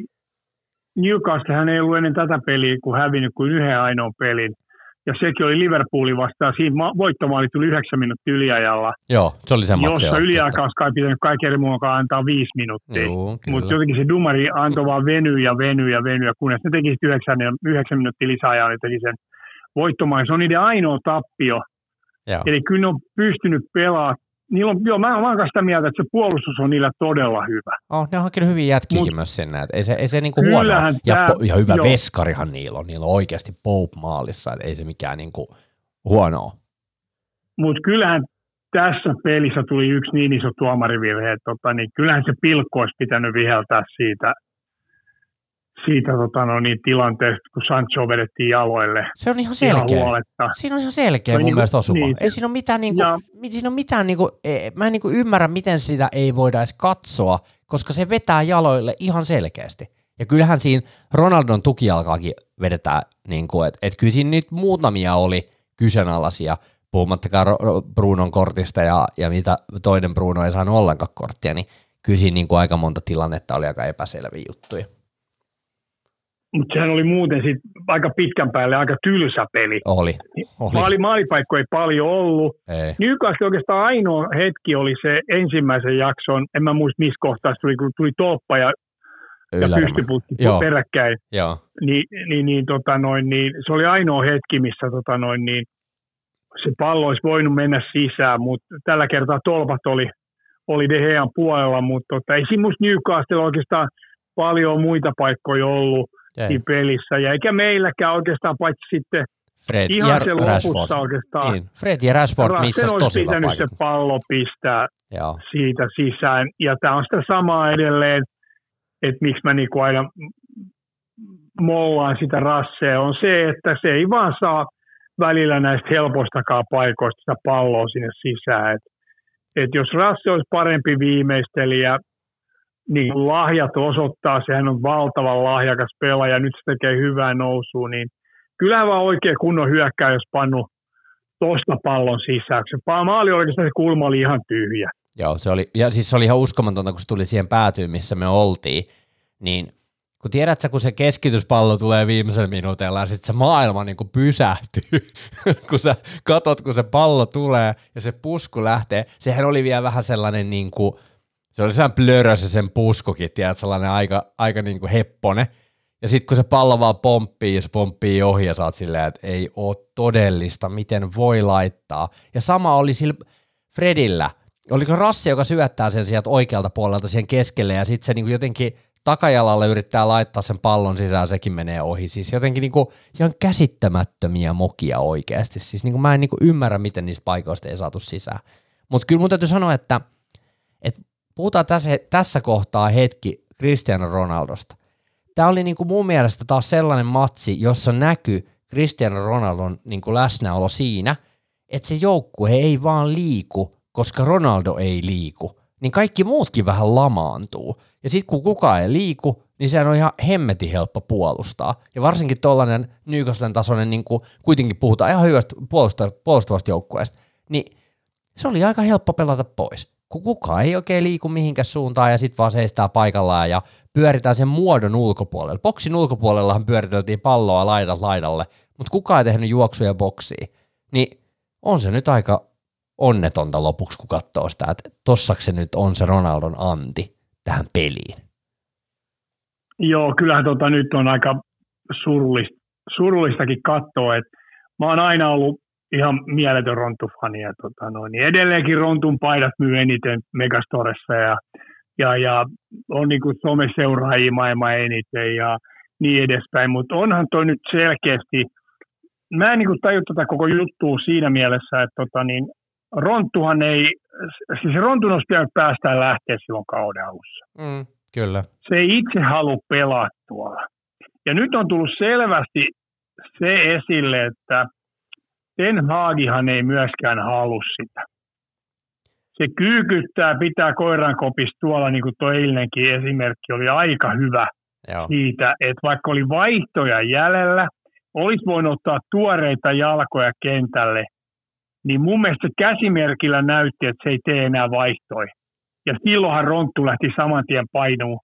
Newcastlehän ei ollut ennen tätä peliä kuin hävinnyt kuin yhden ainoan pelin. Ja sekin oli Liverpoolin vastaan. Siinä voittomaali tuli yhdeksän minuuttia yliajalla. Joo, se oli se matsi. Jossa yliaikaa olisi pitänyt kaiken mukaan antaa viisi minuuttia. Mutta jotenkin se dumari antoi vaan venyä ja venyä ja venyä, kunnes ne teki yhdeksän, yhdeksän minuuttia lisäajaa, niin teki sen voittomaali. Se on niiden ainoa tappio. Joo. Eli kyllä ne on pystynyt pelaamaan niillä on, joo, mä, mä oon sitä mieltä, että se puolustus on niillä todella hyvä. Oh, ne on hankkinut hyvin jätkiäkin myös sinne, että ei se, ei se niinku huono. Ja, tää, ja hyvä joo. veskarihan niillä on, niillä on oikeasti Pope maalissa, että ei se mikään niinku huonoa. Mutta kyllähän tässä pelissä tuli yksi niin iso tuomarivirhe, että tota, niin kyllähän se pilkko olisi pitänyt viheltää siitä siitä tota, no, niin, tilanteesta, kun Sancho vedettiin jaloille. Se on ihan selkeä. Ihan siinä on ihan selkeä mun niin, mielestä osuma. Niin, ei siinä ole mitään, niin kuin, ja, siinä ole mitään niin kuin, mä en niin kuin ymmärrä, miten sitä ei voida edes katsoa, koska se vetää jaloille ihan selkeästi. Ja kyllähän siinä Ronaldon tukijalkaakin vedetään, niin kuin, että et kyllä siinä nyt muutamia oli kyseenalaisia, puhumattakaan Brunon kortista ja, ja mitä toinen Bruno ei saanut ollenkaan korttia, niin kyllä siinä niin kuin aika monta tilannetta oli aika epäselviä juttuja. Mutta sehän oli muuten sit aika pitkän päälle aika tylsä peli. Oli. oli. Maali, maalipaikko ei paljon ollut. Ei. Newcastle oikeastaan ainoa hetki oli se ensimmäisen jakson, en mä muista missä kohtaa tuli, kun tuli toppa ja, ja pystyputti Joo. peräkkäin. Joo. Niin, niin, niin, tota noin, niin, se oli ainoa hetki, missä tota noin, niin, se pallo olisi voinut mennä sisään, mutta tällä kertaa tolpat oli, oli De Gean puolella, mutta tota, ei siinä Newcastle oikeastaan paljon muita paikkoja ollut Ei. pelissä, ja eikä meilläkään oikeastaan paitsi sitten Fred ihan ja se lopussa Rashford. oikeastaan. Niin. Fred ja Rashford olisi tosi pitänyt se pallo pistää Joo. siitä sisään. Ja tämä on sitä samaa edelleen, että miksi mä niinku aina mollaan sitä rassea, on se, että se ei vaan saa välillä näistä helpostakaan paikoista sitä palloa sinne sisään. Et, et jos Rasse olisi parempi viimeistelijä, niin kuin lahjat osoittaa, sehän on valtavan lahjakas pelaaja, nyt se tekee hyvää nousua, niin kyllähän vaan oikein kunnon hyökkää, jos pannu tosta pallon pa- maali oikeastaan se kulma oli ihan tyhjä. Joo, se oli, ja siis se oli ihan uskomatonta, kun se tuli siihen päätyyn, missä me oltiin, niin kun tiedät sä, kun se keskityspallo tulee viimeisellä minuutilla ja sitten se maailma niin kuin pysähtyy, kun sä katot, kun se pallo tulee ja se pusku lähtee, sehän oli vielä vähän sellainen niin kuin, se oli sellainen blörö se sen puskukin, tiedät, sellainen aika, aika niin kuin heppone, ja sitten kun se pallo vaan pomppii ja se pomppii ohi ja oot silleen, että ei ole todellista, miten voi laittaa. Ja sama oli sillä Fredillä. Oliko Rassi, joka syöttää sen sieltä oikealta puolelta siihen keskelle ja sitten se niinku jotenkin takajalalle yrittää laittaa sen pallon sisään, sekin menee ohi. Siis jotenkin niinku ihan käsittämättömiä mokia oikeasti. Siis niinku mä en niinku ymmärrä, miten niistä paikoista ei saatu sisään. Mutta kyllä mun täytyy sanoa, että, että puhutaan tässä, tässä kohtaa hetki Cristiano Ronaldosta. Tämä oli niinku mun mielestä taas sellainen matsi, jossa näkyy Cristiano Ronaldon niinku läsnäolo siinä, että se joukkue ei vaan liiku, koska Ronaldo ei liiku. Niin kaikki muutkin vähän lamaantuu. Ja sitten kun kukaan ei liiku, niin sehän on ihan hemmetin helppo puolustaa. Ja varsinkin tuollainen Newcastlen tasoinen, niin kuin kuitenkin puhutaan ihan hyvästä puolusta- puolustavasta joukkueesta, niin se oli aika helppo pelata pois. Kun kukaan ei oikein liiku mihinkään suuntaan ja sitten vaan seistää paikallaan ja pyöritään sen muodon ulkopuolelle. Boksin ulkopuolellahan pyöriteltiin palloa laidat laidalle, mutta kukaan ei tehnyt juoksuja boksiin. Niin on se nyt aika onnetonta lopuksi, kun katsoo sitä, että tossako se nyt on se Ronaldon anti tähän peliin. Joo, kyllähän tota nyt on aika surullista, surullistakin katsoa, että mä oon aina ollut ihan mieletön Rontu-fani ja tota noin, niin edelleenkin Rontun paidat myy eniten Megastoressa ja, ja, ja on niin kuin someseuraajia maailman eniten ja niin edespäin, mutta onhan toi nyt selkeästi, mä en niin kuin taju tätä koko juttua siinä mielessä, että tota niin, Ronttuhan ei, siis Rontun olisi pitänyt päästä lähteä silloin kauden alussa Mm, kyllä. se ei itse halua pelaa tuolla. Ja nyt on tullut selvästi se esille, että Ten Hagihan ei myöskään halua sitä. Se kyykyttää, pitää koiran kopista tuolla, niin kuin tuo eilenkin esimerkki oli aika hyvä Joo. siitä, että vaikka oli vaihtoja jäljellä, olisi voinut ottaa tuoreita jalkoja kentälle, niin mun mielestä käsimerkillä näytti, että se ei tee enää vaihtoja. Ja silloinhan Ronttu lähti saman tien painuun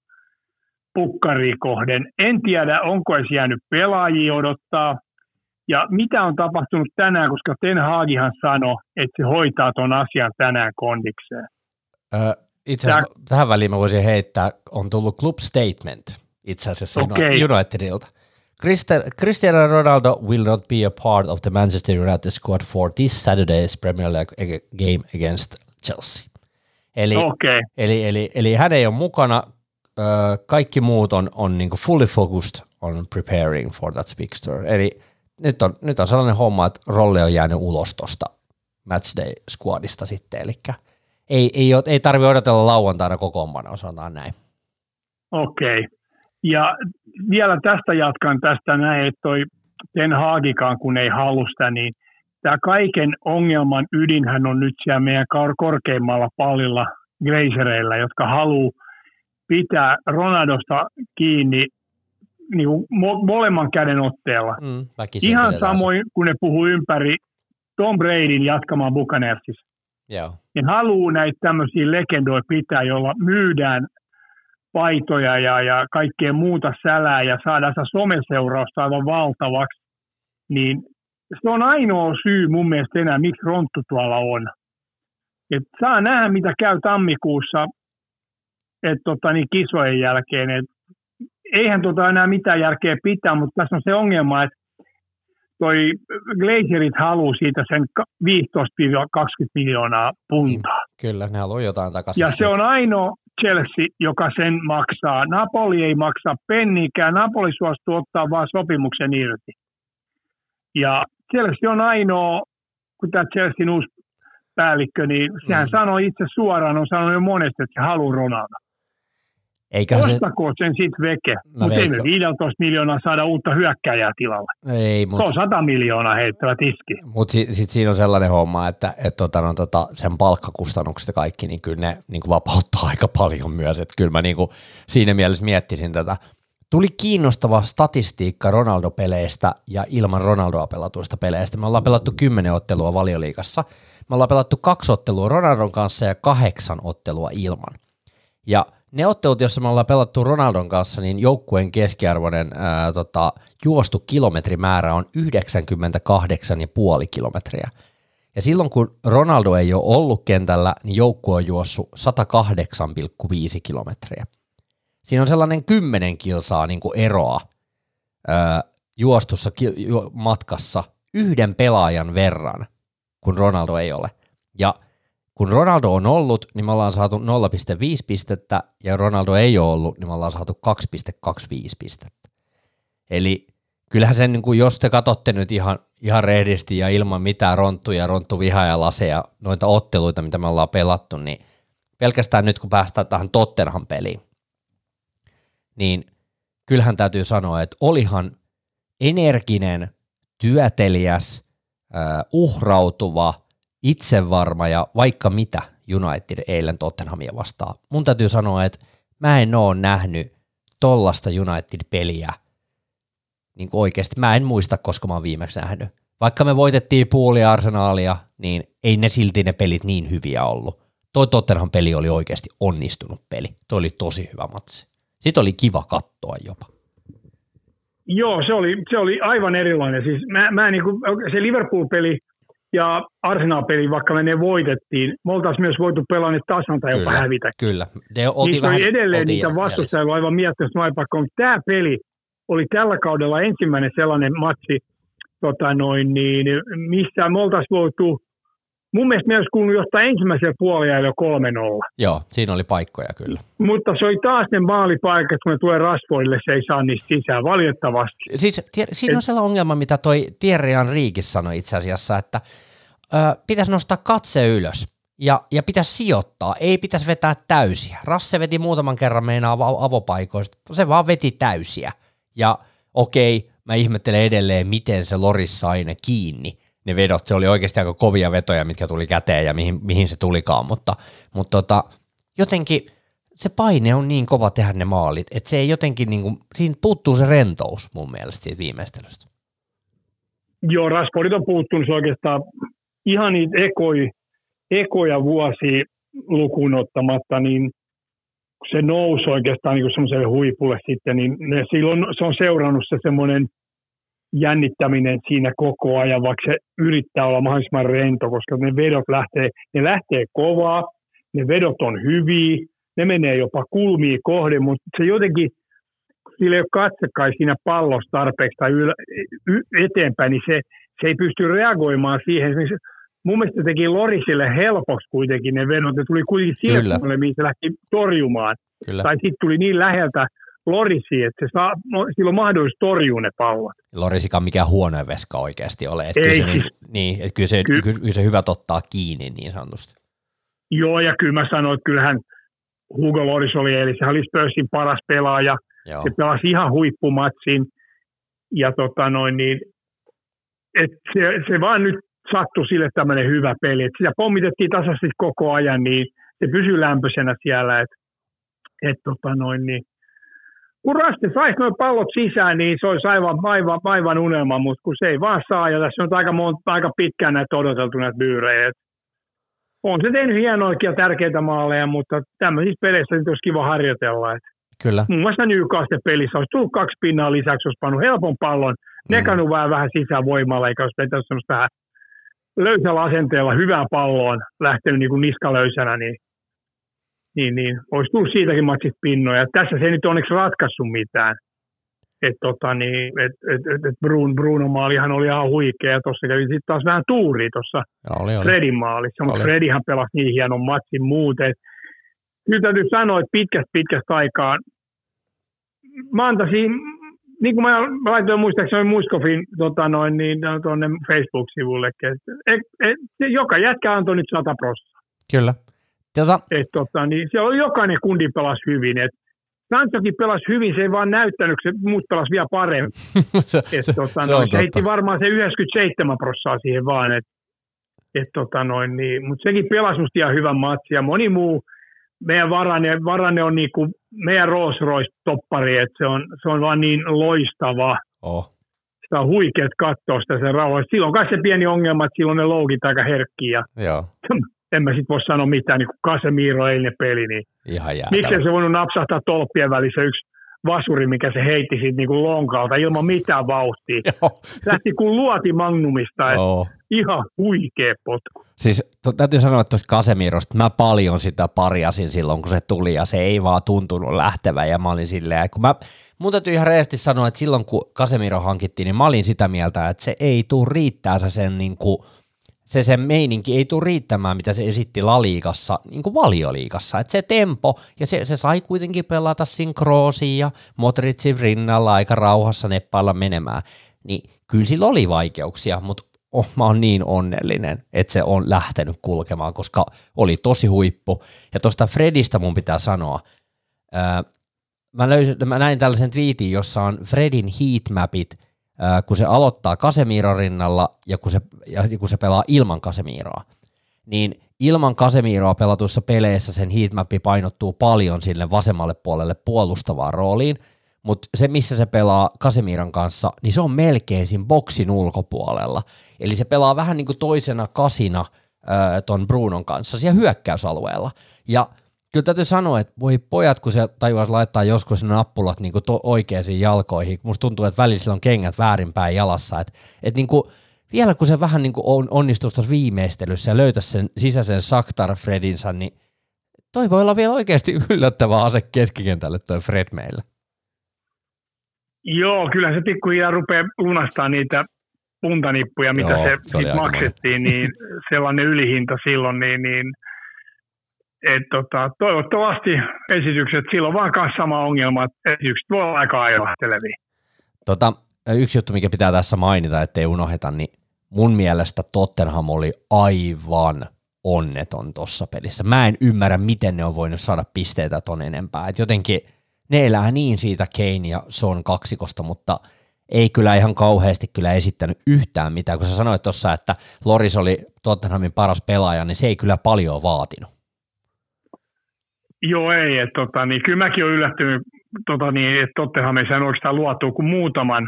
pukkariin kohden. En tiedä, onko edes jäänyt pelaajia odottaa. Ja mitä on tapahtunut tänään, koska Ten Hagihan sanoi, että se hoitaa ton asian tänään kondikseen. Ö, itse asiassa tähän väliin mä voisin heittää, on tullut club statement itse asiassa Okei. Unitedilta. Cristiano Ronaldo will not be a part of the Manchester United squad for this Saturday's Premier League ag- game against Chelsea. Eli, Okei, eli, eli, eli hän ei ole mukana, kaikki muut on, on niin fully focused on preparing for that fixture. Eli nyt on, nyt on sellainen homma, että rolle on jäänyt ulos tuosta matchday squadista sitten, eli ei, ei, ei tarvitse odotella lauantaina kokoonpanoa, sanotaan näin. okei. Ja vielä tästä jatkan tästä näin, että toi Ten Hagikaan, kun ei halusta, niin tämä kaiken ongelman ydinhän on nyt siellä meidän kor- korkeimmalla pallilla Glazereilla, jotka haluaa pitää Ronaldosta kiinni niin kuin mo- molemman käden otteella. Mm, Ihan se. samoin, kun ne puhuu ympäri Tom Bradyn jatkamaan Buccaneersissa. Joo. ne haluaa näitä tämmöisiä legendoja pitää, jolla myydään paitoja ja, ja kaikkea muuta sälää ja saadaan sitä someseurausta aivan valtavaksi, niin se on ainoa syy mun mielestä enää, miksi Ronttu tuolla on. Et saa nähdä, mitä käy tammikuussa et, tota, niin kisojen jälkeen. Et, eihän tota enää mitään järkeä pitää, mutta tässä on se ongelma, että toi Glazerit haluaa siitä sen 15-20 miljoonaa puntaa. Niin, kyllä, ne haluaa jotain takaisin. Ja se on ainoa Chelsea, joka sen maksaa. Napoli ei maksa pennikään. Napoli suostuu ottaa vain sopimuksen irti. Ja Chelsea on ainoa, kun tämä Chelsean uusi päällikkö, niin sehän mm. sanoi itse suoraan, on sanonut jo monesti, että se haluaa Ronaldo. Eikä Ostako se... sen sitten veke, mutta ei me 15 miljoonaa saada uutta hyökkäjää tilalle. Ei, mut... Se on 100 miljoonaa heittävät iski. Mutta sitten sit siinä on sellainen homma, että et tota, no, tota, sen palkkakustannukset ja kaikki, niin kyllä ne niin vapauttaa aika paljon myös. Että kyllä mä niin kuin, siinä mielessä miettisin tätä. Tuli kiinnostava statistiikka Ronaldo-peleistä ja ilman Ronaldoa pelatuista peleistä. Me ollaan pelattu kymmenen ottelua valioliikassa. Me ollaan pelattu kaksi ottelua Ronaldon kanssa ja kahdeksan ottelua ilman. Ja ne ottelut, joissa me ollaan pelattu Ronaldon kanssa, niin joukkueen keskiarvoinen ää, tota, juostu kilometrimäärä on 98,5 kilometriä. Ja silloin kun Ronaldo ei ole ollut kentällä, niin joukkue on juossut 108,5 kilometriä. Siinä on sellainen 10 kilsaa niin kuin eroa ää, juostussa ki- ju- matkassa yhden pelaajan verran, kun Ronaldo ei ole. Ja kun Ronaldo on ollut, niin me ollaan saatu 0,5 pistettä, ja Ronaldo ei ole ollut, niin me ollaan saatu 2,25 pistettä. Eli kyllähän sen, niin kuin jos te katsotte nyt ihan, ihan rehdisti ja ilman mitään ronttuja, ronttuvihaa ja laseja, noita otteluita, mitä me ollaan pelattu, niin pelkästään nyt kun päästään tähän Tottenham peliin, niin kyllähän täytyy sanoa, että olihan energinen, työteliäs, uhrautuva – itsevarma ja vaikka mitä United eilen Tottenhamia vastaan. Mun täytyy sanoa, että mä en oo nähnyt tollasta United-peliä niin oikeasti. Mä en muista, koska mä oon viimeksi nähnyt. Vaikka me voitettiin puoli arsenaalia, niin ei ne silti ne pelit niin hyviä ollut. Toi Tottenham peli oli oikeasti onnistunut peli. Toi oli tosi hyvä matsi. Sitten oli kiva katsoa jopa. Joo, se oli, se oli aivan erilainen. Siis mä, mä niin kuin, se Liverpool-peli, ja Arsenal-peli, vaikka me ne voitettiin, me oltaisiin myös voitu pelaa ne tasan tai jopa hävitä. Kyllä, ne Niistä oli edelleen niitä vastustajia aivan miettimässä maipaikkoon, mutta tämä peli oli tällä kaudella ensimmäinen sellainen matsi, tota noin, niin, missä me oltaisiin voitu, mun mielestä meidän olisi kuulunut johtaa ensimmäisellä puolella jo 3-0. Joo, siinä oli paikkoja kyllä. Mutta se oli taas ne maalipaikat, kun ne tulee rasvoille, se ei saa niistä sisään, valitettavasti. Siis, tie, siinä on sellainen ongelma, mitä toi Thierry Riikis sanoi itse asiassa, että ö, pitäisi nostaa katse ylös ja, ja pitäisi sijoittaa, ei pitäisi vetää täysiä. Rasse veti muutaman kerran meinaa avopaikoista, se vaan veti täysiä. Ja okei, mä ihmettelen edelleen, miten se Loris sai ne kiinni, ne vedot. Se oli oikeasti aika kovia vetoja, mitkä tuli käteen ja mihin, mihin se tulikaan, mutta, mutta tota, jotenkin se paine on niin kova tehdä ne maalit, että se ei jotenkin, niin kuin, siinä puuttuu se rentous mun mielestä siitä viimeistelystä. Joo, Rasporit on puuttunut oikeastaan ihan niitä ekoi, ekoja vuosi lukuun ottamatta, niin se nousi oikeastaan niin semmoiselle huipulle sitten, niin ne, silloin se on seurannut se semmoinen jännittäminen siinä koko ajan, vaikka se yrittää olla mahdollisimman rento, koska ne vedot lähtee, ne lähtee kovaa, ne vedot on hyviä, ne menee jopa kulmiin kohden, mutta se jotenkin, sillä ei ole katsekai siinä pallossa tarpeeksi tai yl, y, eteenpäin, niin se, se ei pysty reagoimaan siihen. Esimerkiksi mun mielestä teki Lorisille helpoksi kuitenkin ne vedot. Ne tuli kuitenkin sille mihin se lähti torjumaan. Kyllä. Tai sitten tuli niin läheltä Lorisi, että se saa, no, sillä on mahdollisuus torjua ne pallot. Lorisikaan mikään huono veska oikeasti ole. Että Ei, kyllä, se, niin, niin, että kyllä, se, ky- kyllä se hyvä ottaa kiinni niin sanotusti. Joo, ja kyllä mä sanoin, että kyllähän Hugo Loris oli, eli se oli Spursin paras pelaaja. Joo. Se pelasi ihan huippumatsin. Ja tota noin, niin, et se, se vaan nyt sattui sille tämmöinen hyvä peli. Et sitä pommitettiin tasaisesti koko ajan, niin se pysyi lämpöisenä siellä. Et, et tota noin, niin. Kun Raste saisi nuo pallot sisään, niin se olisi aivan, aivan, aivan unelma, mutta kun se ei vaan saa, ja tässä on aika, monta, aika pitkään näitä odoteltu näitä byyrejä. on se tehnyt hienoikia tärkeitä maaleja, mutta tämmöisissä peleissä nyt olisi kiva harjoitella. Että Kyllä. muun muassa Newcastle-pelissä olisi tullut kaksi pinnaa lisäksi, olisi pannut helpon pallon, nekannut vähän, vähän sisään voimalla, eikä olisi vetänyt semmoista vähän löysällä asenteella hyvää palloon, lähtenyt niin kuin niskalöysänä, niin, niin, niin olisi tullut siitäkin matsista pinnoja. Tässä se ei nyt onneksi ratkaissut mitään. Et, tota, niin, et, et, et, et Bruno, Bruno maalihan oli ihan huikea, tuossa kävi sitten taas vähän tuuri tuossa. Fredin maalissa, mutta Fredihan pelasi niin hienon matsin muuten. Kyllä täytyy sanoa, että pitkästä pitkästä aikaa mä antaisin, niin kuin mä laitoin muistaakseni Muskofin tota noin, niin, tuonne Facebook-sivulle, että et, et, joka jätkä antoi nyt 100 prosenttia. Kyllä. Tota... Et, tota, niin, siellä oli jokainen kundi pelasi hyvin. Et, Sanchokin pelasi hyvin, se ei vaan näyttänyt, se muut pelasi vielä paremmin. se, et, tota, se, noin, se heitti varmaan se 97 prosenttia siihen vaan, et, et, tota, noin, niin, mutta sekin pelasi musta ihan hyvän matsi ja moni muu, meidän Varane, Varane on niinku meidän Rolls Royce-toppari, että se on, se on vaan niin loistava. Oh. Sitä on huikeet katsoa sitä sen rauhallista. Silloin kai se pieni ongelma, että silloin ne loukit aika herkkiä. Joo. En mä sit voi sanoa mitään, niin kuin Casemiro eilinen peli, niin Ihan miksei se voinut napsahtaa tolppien välissä yksi vasuri, mikä se heitti siitä niin kuin lonkalta ilman mitään vauhtia. Lähti kuin luoti Magnumista, että ihan huikea potku. Siis to, täytyy sanoa että tuosta Kasemirosta, mä paljon sitä pariasin silloin, kun se tuli ja se ei vaan tuntunut lähtevä ja mä olin silleen, kun mä, mun täytyy ihan reesti sanoa, että silloin kun Kasemiro hankittiin, niin mä olin sitä mieltä, että se ei tule riittää se sen niin kuin, se sen meininki ei tule riittämään, mitä se esitti Laliikassa, niin kuin valioliikassa. Että se tempo, ja se, se sai kuitenkin pelata synkroosia ja Modricin rinnalla aika rauhassa neppailla menemään. Niin kyllä sillä oli vaikeuksia, mutta oh, mä oon niin onnellinen, että se on lähtenyt kulkemaan, koska oli tosi huippu. Ja tuosta Fredistä mun pitää sanoa, ää, mä, löysin, mä näin tällaisen twiitin, jossa on Fredin heatmapit, kun se aloittaa Kasemiron rinnalla ja kun se, ja kun se pelaa ilman Kasemiroa. Niin ilman Kasemiroa pelatuissa peleissä sen heatmappi painottuu paljon sille vasemmalle puolelle puolustavaan rooliin, mutta se, missä se pelaa Kasemiran kanssa, niin se on melkein siinä boksin ulkopuolella. Eli se pelaa vähän niin kuin toisena kasina ton Brunon kanssa siellä hyökkäysalueella. Ja kyllä täytyy sanoa, että voi pojat, kun se tajuaisi laittaa joskus ne nappulat niin to- oikeisiin jalkoihin, musta tuntuu, että välillä on kengät väärinpäin jalassa, että et niin kuin, vielä kun se vähän niin kuin on, onnistuisi tuossa viimeistelyssä ja löytäisi sen sisäisen Saktar Fredinsa, niin toi voi olla vielä oikeasti yllättävä ase keskikentälle toi Fred meillä. Joo, kyllä se pikkuhiljaa rupeaa lunastaa niitä puntanippuja, mitä Joo, se, se maksettiin, niin sellainen ylihinta silloin, niin, niin et tota, toivottavasti esitykset, silloin vaan kanssa sama ongelma, että esitykset voi olla aika ailahtelevia. Tota, yksi juttu, mikä pitää tässä mainita, ettei unoheta, niin mun mielestä Tottenham oli aivan onneton tuossa pelissä. Mä en ymmärrä, miten ne on voinut saada pisteitä ton enempää. Et jotenkin ne elää niin siitä Kane ja Son kaksikosta, mutta – ei kyllä ihan kauheasti kyllä esittänyt yhtään mitään, kun sä sanoit tuossa, että Loris oli Tottenhamin paras pelaaja, niin se ei kyllä paljon vaatinut. Joo, ei. Et, tota, niin, kyllä mäkin olen yllättynyt, tota, niin, että Tottenhamissa oikeastaan luotu kuin muutaman,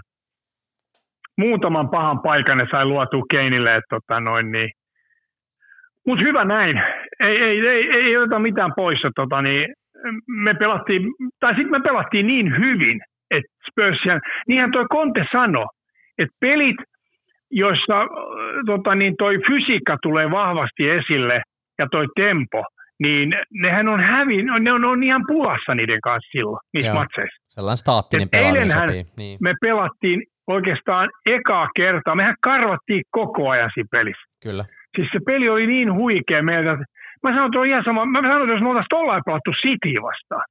muutaman pahan paikan ne sai luotua Keinille. Et, tota, noin, niin. Mutta hyvä näin. Ei, ei, ei, ei oteta mitään pois. Tota, niin, me pelattiin, tai sitten me pelattiin niin hyvin, että Spursia, niinhän toi Conte sanoi, että pelit, joissa tota, niin toi fysiikka tulee vahvasti esille ja toi tempo, niin nehän on hävi, ne on, on ihan pulassa niiden kanssa silloin, niissä Joo. matseissa. Sellainen staattinen pelaaminen sopii. Niin. me pelattiin oikeastaan ekaa kertaa, mehän karvattiin koko ajan siinä pelissä. Kyllä. Siis se peli oli niin huikea meiltä, mä sanoin, että on ihan sama, mä sanoin, että jos me oltaisiin tollain pelattu City vastaan,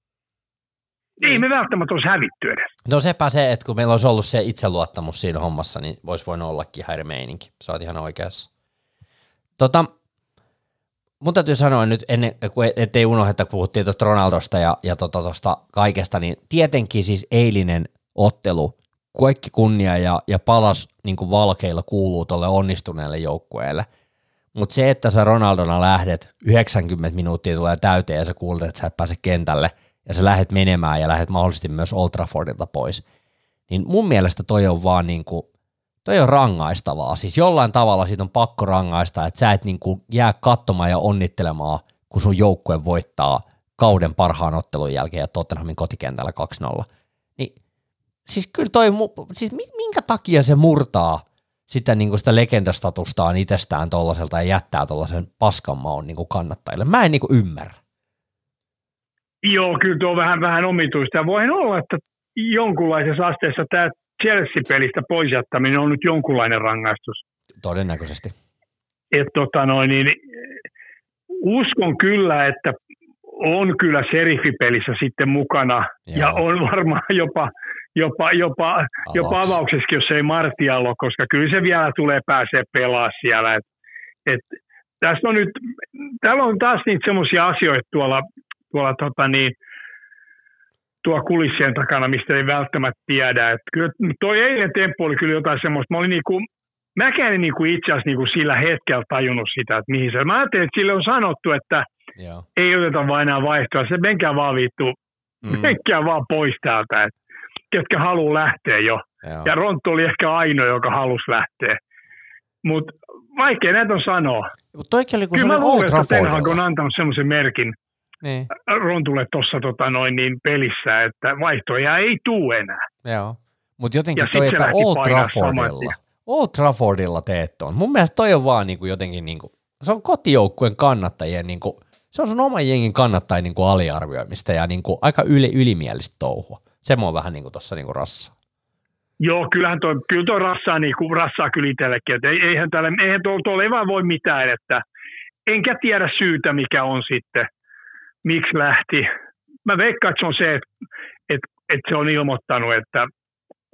ei niin. me välttämättä olisi hävitty edes. No sepä se, että kun meillä olisi ollut se itseluottamus siinä hommassa, niin voisi voinut ollakin eri meininki. Sä oot ihan oikeassa. Tota, mun täytyy sanoa nyt, ennen, ettei unohda, että puhuttiin tuosta Ronaldosta ja, ja tuosta tota, kaikesta, niin tietenkin siis eilinen ottelu, kaikki kunnia ja, ja palas niin kuin valkeilla kuuluu tuolle onnistuneelle joukkueelle. Mutta se, että sä Ronaldona lähdet, 90 minuuttia tulee täyteen ja sä kuulet, että sä et pääse kentälle – ja sä lähdet menemään ja lähdet mahdollisesti myös Old Traffordilta pois, niin mun mielestä toi on vaan niin kuin, toi on rangaistavaa. Siis jollain tavalla siitä on pakko rangaista, että sä et niin kuin jää katsomaan ja onnittelemaan, kun sun joukkue voittaa kauden parhaan ottelun jälkeen ja Tottenhamin kotikentällä 2-0. Niin, siis kyllä toi, siis minkä takia se murtaa sitä, niin kuin sitä legendastatustaan itsestään tollaselta ja jättää tuollaisen paskan maun niin kuin kannattajille. Mä en niin kuin ymmärrä. Joo, kyllä tuo on vähän, vähän omituista. Voihan olla, että jonkunlaisessa asteessa tämä Chelsea-pelistä pois jättäminen on nyt jonkunlainen rangaistus. Todennäköisesti. Et, tota noin, niin, uskon kyllä, että on kyllä serifipelissä sitten mukana Joo. ja on varmaan jopa, jopa, jopa, jopa avauksessa, jos ei Martialo, koska kyllä se vielä tulee pääsee pelaa siellä. Et, et, tässä on nyt, täällä on taas niitä semmoisia asioita tuolla, tuolla tota niin, tuo kulissien takana, mistä ei välttämättä tiedä. Et kyllä toi eilen temppu oli kyllä jotain semmoista. Mä olin niinku, mäkään en niinku itse asiassa niinku sillä hetkellä tajunnut sitä, että mihin se. Mä ajattelin, että sille on sanottu, että Joo. ei oteta vain enää vaihtoa. Se menkää vaan vittu, mm. menkää vaan pois täältä, että ketkä haluaa lähteä jo. Joo. Ja Ronttu oli ehkä ainoa, joka halusi lähteä. Mutta vaikea näitä on sanoa. Toikin Kyllä mä luulen, että Ten Hag on antanut semmoisen merkin, niin. Rontulle tuossa tota noin, niin pelissä, että vaihtoja ei tule enää. Joo, mutta jotenkin ja toi, että Old Traffordilla, Old Traffordilla teet on. Mun mielestä toi on vaan niinku jotenkin, niinku, se on kotijoukkueen kannattajien, niinku, se on sun oman jengin kannattajien niinku aliarvioimista ja niinku aika yli, ylimielistä touhua. Se mua vähän niinku tuossa niinku rassaa. Joo, kyllähän toi, kyllä toi rassaa, niinku, rassaa kyllä itsellekin, että eihän, tälle, eihän tuolla, tuolla ei vaan voi mitään, että enkä tiedä syytä, mikä on sitten miksi lähti. Mä veikkaan, että se on se, että, että, että se on ilmoittanut, että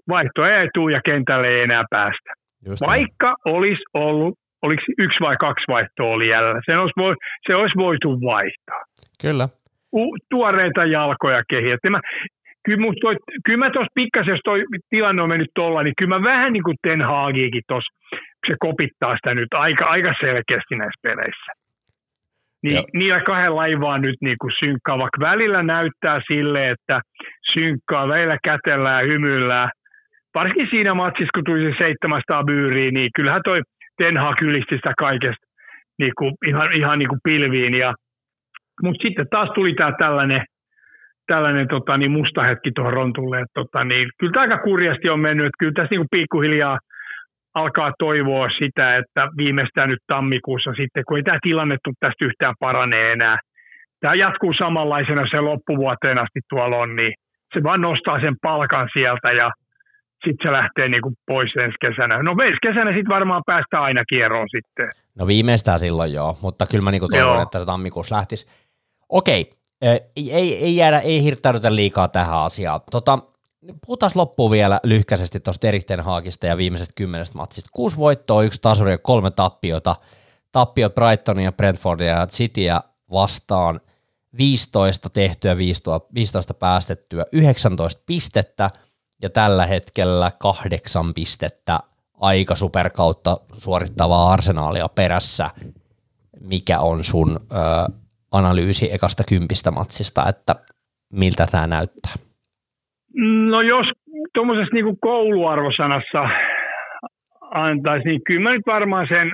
vaihtoja ei tule ja kentälle ei enää päästä. Just Vaikka niin. olisi ollut, oliko yksi vai kaksi vaihtoa oli jäljellä, se olisi, voi, se olisi voitu vaihtaa. Kyllä. U, tuoreita jalkoja kehiä. Mä, kyllä, toi, kyllä mä tuossa pikkasen, jos toi tilanne on mennyt tuolla, niin kyllä mä vähän niin kuin Ten Hagiikin tuossa, se kopittaa sitä nyt aika, aika selkeästi näissä peleissä. Niin, niillä kahdella laivaa nyt niin kuin synkkaa, vaikka välillä näyttää sille, että synkkaa, välillä kätellään, hymyillään. Varsinkin siinä matsissa, kun tuli se 700 byyriä, niin kyllähän toi Ten Hag ylisti sitä kaikesta niin kuin, ihan, ihan niin kuin pilviin. Ja, mutta sitten taas tuli tämä tällainen, tällainen tota, niin musta hetki tuohon rontulle. Että, tota, niin, kyllä tämä aika kurjasti on mennyt. Että kyllä tässä niin kuin pikkuhiljaa – alkaa toivoa sitä, että viimeistään nyt tammikuussa sitten, kun ei tämä tilanne tule tästä yhtään paranee enää. Tämä jatkuu samanlaisena se loppuvuoteen asti tuolla on, niin se vaan nostaa sen palkan sieltä ja sitten se lähtee niin kuin pois ensi kesänä. No ensi kesänä sitten varmaan päästään aina kierroon sitten. No viimeistään silloin joo, mutta kyllä mä niin toivon, joo. että se tammikuussa lähtisi. Okei, ei, ei, ei jäädä, ei hirttäydytä liikaa tähän asiaan. Tota, Puhutaan loppuun vielä lyhkäisesti tuosta Erikten Haakista ja viimeisestä kymmenestä matsista. Kuusi voittoa, yksi tasuri ja kolme tappiota. Tappiot Brightonia, Brentfordia ja Cityä vastaan 15 tehtyä, 15 päästettyä, 19 pistettä ja tällä hetkellä kahdeksan pistettä aika superkautta suorittavaa arsenaalia perässä. Mikä on sun ö, analyysi ekasta kympistä matsista, että miltä tämä näyttää? No jos tuommoisessa niin kouluarvosanassa antaisi, niin kyllä mä nyt varmaan sen,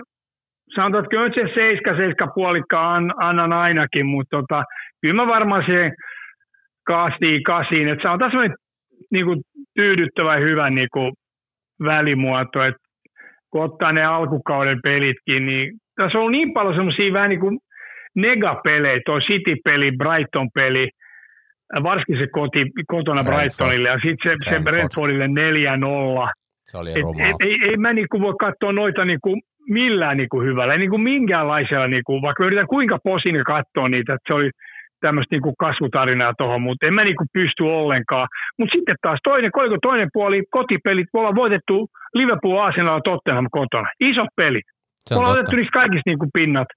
sanotaan, että kyllä se seiska, seiska puolikka annan ainakin, mutta tota, kyllä mä varmaan siihen kastiin kasiin, että sanotaan semmoinen niin kuin tyydyttävä ja hyvä niin kuin välimuoto, että kun ottaa ne alkukauden pelitkin, niin tässä on niin paljon semmoisia vähän niin kuin negapelejä, toi City-peli, Brighton-peli, varsinkin se koti, kotona. Brightonille ja sitten se, se Brentfordille 4-0. Se oli et, et, ei, ei mä niinku voi katsoa noita niinku millään niinku hyvällä, ei niinku minkäänlaisella, niinku, vaikka yritän kuinka posin katsoa niitä, että se oli tämmöistä niinku kasvutarinaa tuohon, mutta en mä niinku pysty ollenkaan. Mutta sitten taas toinen, koliko toinen puoli, kotipelit, me ollaan voitettu Liverpool, Arsenal Tottenham kotona. Isot pelit. Me ollaan otettu niistä kaikista niinku pinnat.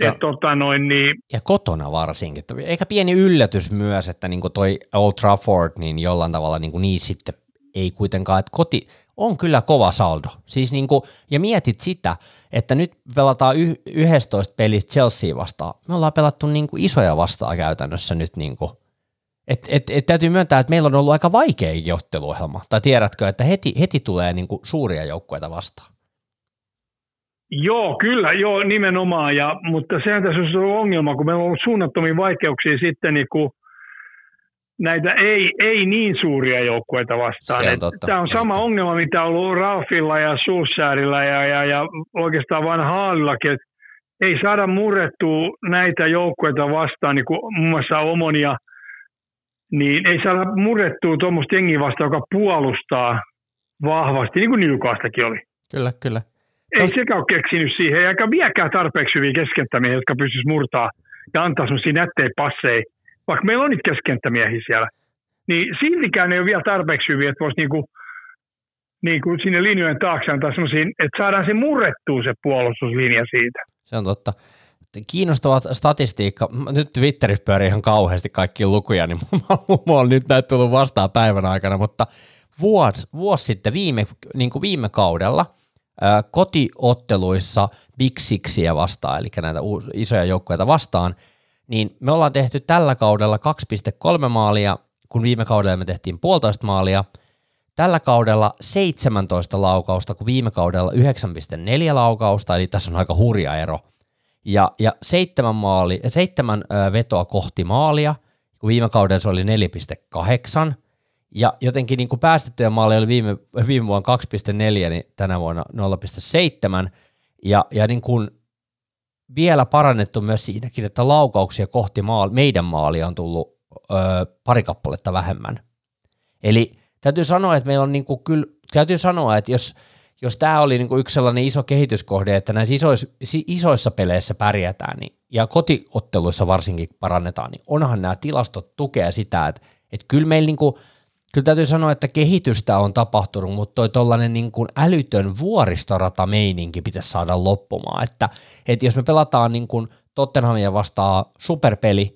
Et, tota noin, niin... Ja kotona varsinkin. Eikä pieni yllätys myös, että niin toi Old Trafford, niin jollain tavalla niin, niin sitten ei kuitenkaan, että koti on kyllä kova saldo. Siis niin kuin, ja mietit sitä, että nyt pelataan y- 11 pelistä Chelsea vastaan. Me ollaan pelattu niin kuin isoja vastaan käytännössä nyt niin kuin Et, et, et täytyy myöntää, että meillä on ollut aika vaikea johtoiluohjelma. Tai tiedätkö, että heti, heti tulee niin kuin suuria joukkueita vastaan. Joo, kyllä, joo, nimenomaan. Ja, mutta sehän tässä on ollut ongelma, kun meillä on ollut suunnattomia vaikeuksia sitten niin kuin näitä ei, ei niin suuria joukkueita vastaan. Se on totta. Tämä on sama ongelma, mitä on ollut Ralfilla ja Sulsärillä ja, ja, ja oikeastaan vain Haalillakin, että ei saada murrettua näitä joukkueita vastaan, niin kuin muun muassa Omonia, niin ei saada murrettua tuommoista jengiä vastaan, joka puolustaa vahvasti, niin kuin Newcastakin oli. Kyllä, kyllä. Ei sekä ole keksinyt siihen, eikä viekään tarpeeksi hyviä keskentämiä, jotka pystyisi murtaa ja antaa sellaisia nättejä passeja, vaikka meillä on niitä keskentämiehiä siellä. Niin siltikään ei ole vielä tarpeeksi hyviä, että voisi niinku, niinku sinne linjojen taakse antaa sellaisia, että saadaan se murrettua se puolustuslinja siitä. Se on totta. Kiinnostava statistiikka. Nyt Twitterissä pyörii ihan kauheasti kaikki lukuja, niin mulla on nyt näitä tullut vastaan päivän aikana, mutta vuosi, vuosi sitten viime, niin kuin viime kaudella – kotiotteluissa Big Sixiä vastaan, eli näitä isoja joukkueita vastaan, niin me ollaan tehty tällä kaudella 2,3 maalia, kun viime kaudella me tehtiin puolitoista maalia, tällä kaudella 17 laukausta, kun viime kaudella 9,4 laukausta, eli tässä on aika hurja ero, ja, ja seitsemän, maali, seitsemän vetoa kohti maalia, kun viime kaudella se oli 4,8, ja jotenkin niin kuin päästettyjä maaleja oli viime, viime vuonna 2,4, niin tänä vuonna 0,7. Ja, ja niin kuin vielä parannettu myös siinäkin, että laukauksia kohti maal, meidän maalia on tullut ö, pari kappaletta vähemmän. Eli täytyy sanoa, että meillä on niin kuin kyllä, täytyy sanoa, että jos, jos tämä oli niin kuin yksi sellainen iso kehityskohde, että näissä isoissa, isoissa peleissä pärjätään niin, ja kotiotteluissa varsinkin parannetaan, niin onhan nämä tilastot tukea sitä, että, että kyllä meillä niin kuin – kyllä täytyy sanoa, että kehitystä on tapahtunut, mutta toi tollainen niin kuin älytön vuoristorata meininki pitäisi saada loppumaan, että, että jos me pelataan niin kuin Tottenhamia vastaan superpeli,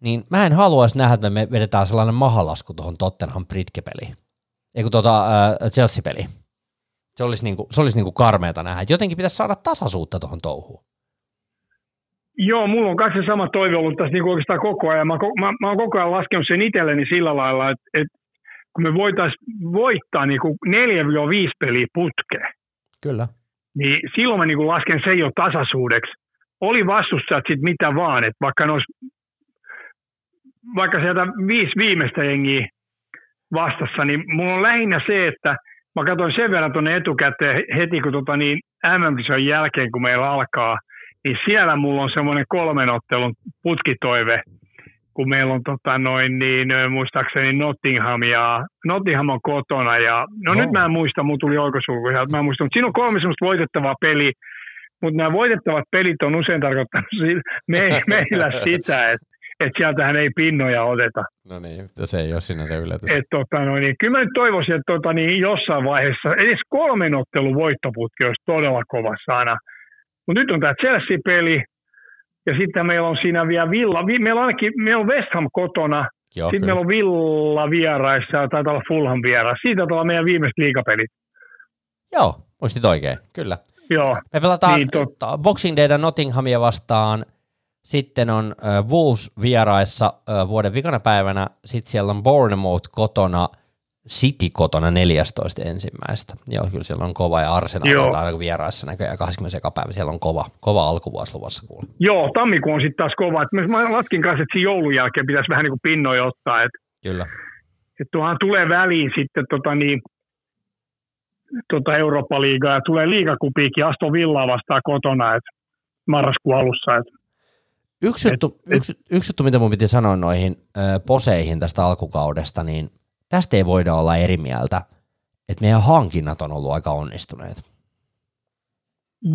niin mä en haluaisi nähdä, että me vedetään sellainen mahalasku tuohon Tottenham Britke-peliin, eikö tuota äh, Chelsea-peliin. Se olisi, niin kuin, se olisi niin kuin karmeata nähdä, että jotenkin pitäisi saada tasaisuutta tuohon touhuun. Joo, mulla on se sama toive ollut tässä niin oikeastaan koko ajan. Mä, mä, mä oon koko ajan laskenut sen itselleni sillä lailla, että, että kun me voitaisiin voittaa niin kuin 4-5 peliä putkeen, Kyllä. niin silloin mä niin kuin lasken sen jo tasaisuudeksi. Oli vastustajat sitten mitä vaan, että vaikka, nos, vaikka sieltä viisi viimeistä jengiä vastassa, niin mulla on lähinnä se, että mä katsoin sen verran tuonne etukäteen heti kun tota niin mm jälkeen, kun meillä alkaa, niin siellä mulla on semmoinen kolmen ottelun putkitoive, kun meillä on tota noin, niin muistaakseni Nottingham ja Nottingham on kotona ja no oh. nyt mä en muista, mun tuli oikosulku mä en muista, mutta siinä on kolme semmoista voitettavaa peliä, mutta nämä voitettavat pelit on usein tarkoittanut me, meillä sitä, että et sieltähän ei pinnoja oteta. No niin, se ei ole sinänsä yllätys. Et, tota, no niin, kyllä mä nyt toivoisin, että tota, niin, jossain vaiheessa edes kolmen ottelun voittoputki olisi todella kova sana. Mutta nyt on tämä Chelsea-peli, ja sitten meillä on siinä vielä Villa, meillä on ainakin, meillä on West Ham kotona, Joo, sitten kyllä. meillä on Villa vieraissa ja taitaa olla Fulham vieraissa. Siitä on meidän viimeiset liikapelit. Joo, muistit oikein, kyllä. Joo. Me pelataan niin, tot... Boxing Dayta Nottinghamia vastaan, sitten on äh, Wolves vieraissa äh, vuoden vikana päivänä, sitten siellä on Bournemouth kotona – City kotona 14 ensimmäistä. Joo, kyllä siellä on kova ja Arsenal on aina vieraissa näköjään 20 päivä. Siellä on kova, kova alkuvuosi luvassa. Joo, tammikuu on sitten taas kova. Et mä laskin kanssa, että siinä joulun jälkeen pitäisi vähän niin kuin pinnoja ottaa. Et, kyllä. Et tuohan tulee väliin sitten tota niin, tota Eurooppa-liigaa ja tulee liigakupiikin Aston Villaa vastaan kotona et marraskuun alussa. Et, yksi, juttu, et, yksi, yksi juttu, mitä mun piti sanoa noihin äh, poseihin tästä alkukaudesta, niin – tästä ei voida olla eri mieltä, että meidän hankinnat on ollut aika onnistuneet.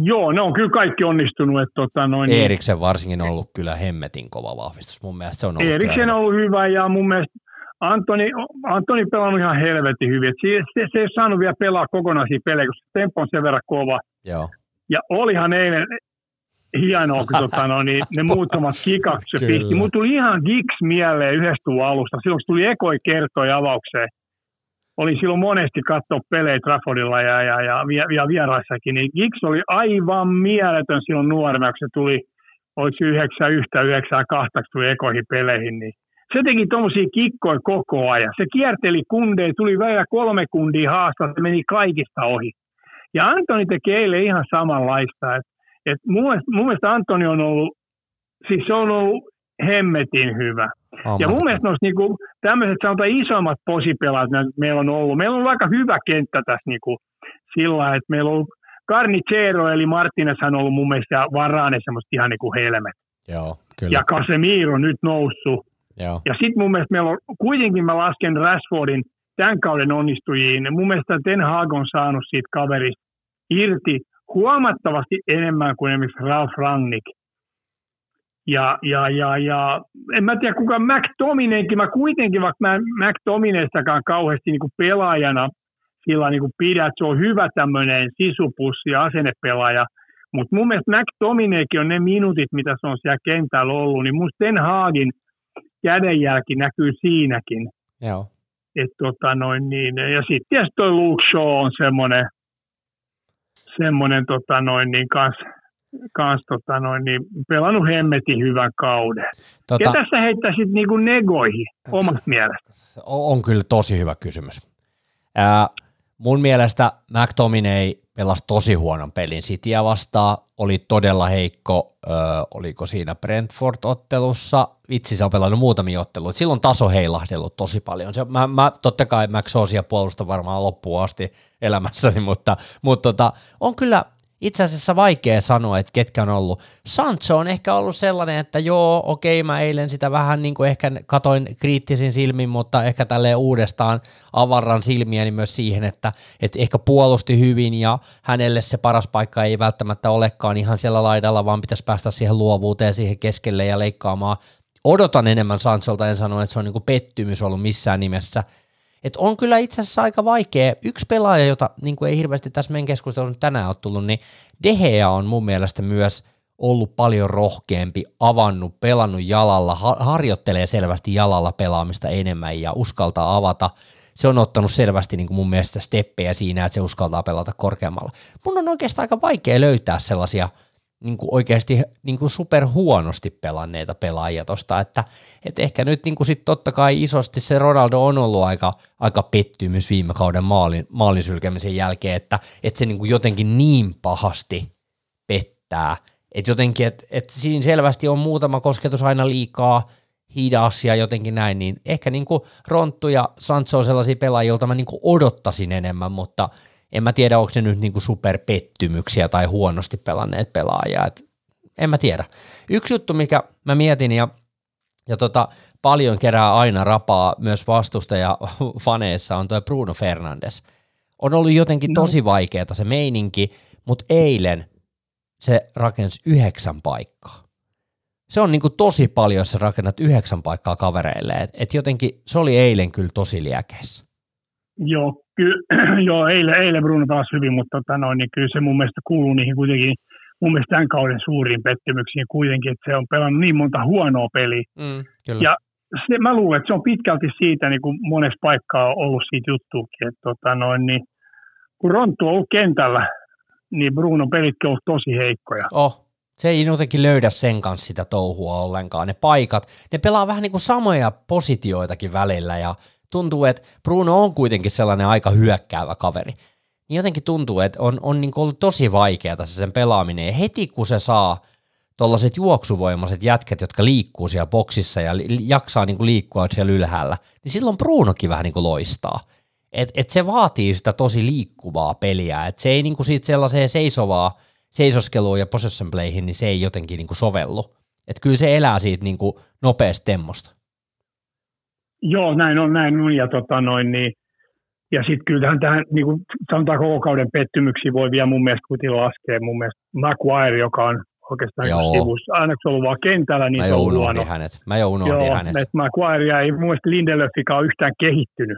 Joo, ne on kyllä kaikki onnistunut. Että tota noin, Eeriksen varsinkin on ollut kyllä hemmetin kova vahvistus. Mun mielestä se on ollut Eeriksen on ollut hyvä ja mun mielestä Antoni, Antoni pelannut ihan helvetin hyvin. Se, se, se, ei saanut vielä pelaa kokonaisia pelejä, koska tempo on sen verran kova. Joo. Ja olihan eilen hienoa, kun tota, no, niin, ne muutamat kikat se pisti. Mulla tuli ihan gigs mieleen yhdestä alusta. Silloin kun tuli ekoi kertoi avaukseen, oli silloin monesti katsoa pelejä Traffordilla ja, ja, ja, ja vieraissakin, niin Giggs oli aivan mieletön silloin nuorena, kun se tuli, oliko se 9 yhtä, 9 kahta, kun tuli ekoihin peleihin, niin se teki tuommoisia kikkoja koko ajan. Se kierteli kundeja, tuli vielä kolme kundia haastaa, se meni kaikista ohi. Ja Antoni teki eilen ihan samanlaista. Et, et mun, mielestä, mun mielestä Antoni on ollut, siis se on ollut hemmetin hyvä. Oh, ja mun mielestä noissa niinku, tämmöiset sanotaan isommat posipelaat meillä on ollut. Meillä on ollut aika hyvä kenttä tässä niinku, sillä että meillä on ollut Carnicero eli Martinez on ollut mun mielestä Varane semmoista ihan niinku helmet. Joo, kyllä. Ja Casemiro nyt noussut. Joo. Ja sitten mun mielestä meillä on, kuitenkin mä lasken Rashfordin tämän kauden onnistujiin. Mun mielestä Ten Hag on saanut siitä kaverista irti huomattavasti enemmän kuin esimerkiksi Ralf Rangnick. Ja, ja, ja, ja en mä tiedä kuka McTominaykin, mä kuitenkin vaikka mä McTominaystakaan kauheasti niin kuin pelaajana sillä niin kuin pidä, että se on hyvä tämmöinen sisupussi ja asennepelaaja, mutta mun mielestä McTominaykin on ne minuutit, mitä se on siellä kentällä ollut, niin mun Ten Hagin kädenjälki näkyy siinäkin. Joo. Et tota noin niin, ja sitten tietysti toi Luke Shaw on semmoinen, semmoinen tota noin niin kanssa kans tota noin, niin pelannut hemmetin hyvän kauden. Tota, Ketä sä heittäisit niinku negoihin omasta mielestä? On kyllä tosi hyvä kysymys. Ää, mun mielestä McTominay pelasi tosi huonon pelin. Cityä vastaan, oli todella heikko, ö, oliko siinä Brentford-ottelussa, vitsi se on pelannut muutamia otteluita, silloin taso heilahdellut tosi paljon, se, mä, mä totta kai McSaucia puolusta varmaan loppuun asti elämässäni, mutta, mutta tota, on kyllä itse asiassa vaikea sanoa, että ketkä on ollut. Sancho on ehkä ollut sellainen, että joo, okei, mä eilen sitä vähän niin kuin ehkä katoin kriittisin silmin, mutta ehkä tälleen uudestaan avarran silmiäni myös siihen, että, että ehkä puolusti hyvin ja hänelle se paras paikka ei välttämättä olekaan ihan siellä laidalla, vaan pitäisi päästä siihen luovuuteen, siihen keskelle ja leikkaamaan. Odotan enemmän Sancholta, en sano, että se on niin kuin pettymys ollut missään nimessä – et on kyllä itse asiassa aika vaikea. Yksi pelaaja, jota niin kuin ei hirveästi tässä meidän keskustelussa tänään ole tullut, niin Dehea on mun mielestä myös ollut paljon rohkeampi, avannut, pelannut jalalla, harjoittelee selvästi jalalla pelaamista enemmän ja uskaltaa avata. Se on ottanut selvästi niin kuin mun mielestä steppejä siinä, että se uskaltaa pelata korkeammalla. Mun on oikeastaan aika vaikea löytää sellaisia – niin kuin oikeasti niin kuin super huonosti pelanneita pelaajia tosta, että, että ehkä nyt niin kuin sit totta kai isosti se Ronaldo on ollut aika, aika pettymys viime kauden maalin, maalin sylkemisen jälkeen, että, että se niin kuin jotenkin niin pahasti pettää, että jotenkin, että, että siinä selvästi on muutama kosketus aina liikaa, hidas ja jotenkin näin, niin ehkä niin kuin Ronttu ja Sancho on sellaisia pelaajia, joilta mä niin kuin odottaisin enemmän, mutta – en mä tiedä, onko se nyt niinku superpettymyksiä tai huonosti pelanneet pelaajia, et en mä tiedä. Yksi juttu, mikä mä mietin ja, ja tota, paljon kerää aina rapaa myös vastustaja faneissa on tuo Bruno Fernandes. On ollut jotenkin no. tosi vaikeaa se meininki, mutta eilen se rakensi yhdeksän paikkaa. Se on niinku tosi paljon, jos sä rakennat yhdeksän paikkaa kavereille. Et, et jotenkin se oli eilen kyllä tosi liekeessä. Joo, kyllä, joo eilen, eilen Bruno taas hyvin, mutta tota noin, niin kyllä se mun mielestä kuuluu niihin kuitenkin mun mielestä tämän kauden suuriin pettymyksiin kuitenkin, että se on pelannut niin monta huonoa peliä. Mm, kyllä. Ja se, mä luulen, että se on pitkälti siitä, niin kuin monessa paikkaa on ollut siitä juttuukin, että tota noin, niin, kun Ronttu on ollut kentällä, niin Bruno pelitkin on ollut tosi heikkoja. Oh, se ei jotenkin löydä sen kanssa sitä touhua ollenkaan. Ne paikat, ne pelaa vähän niin kuin samoja positioitakin välillä ja tuntuu, että Bruno on kuitenkin sellainen aika hyökkäävä kaveri. Niin jotenkin tuntuu, että on, on niin ollut tosi vaikeaa se sen pelaaminen. Ja heti kun se saa tuollaiset juoksuvoimaiset jätket, jotka liikkuu siellä boksissa ja li- jaksaa niin liikkua siellä ylhäällä, niin silloin Brunokin vähän niin loistaa. Et, et se vaatii sitä tosi liikkuvaa peliä, että se ei niin siitä sellaiseen seisovaa seisoskeluun ja possession playhin, niin se ei jotenkin niin sovellu. Että kyllä se elää siitä niin nopeasta temmosta. Joo, näin on, näin on. Ja, tota noin, niin, ja sitten kyllähän tähän, niin kuin sanotaan koko kauden pettymyksiä voi vielä mun mielestä kuitenkin laskea. Mun mielestä Maguire, joka on oikeastaan sivussa, aina kun se on ollut vaan kentällä, niin Mä se on unohdin hänet. Mä jo unohdin Joo, hänet. Maguire ei mun mielestä Lindelöfikaan yhtään kehittynyt.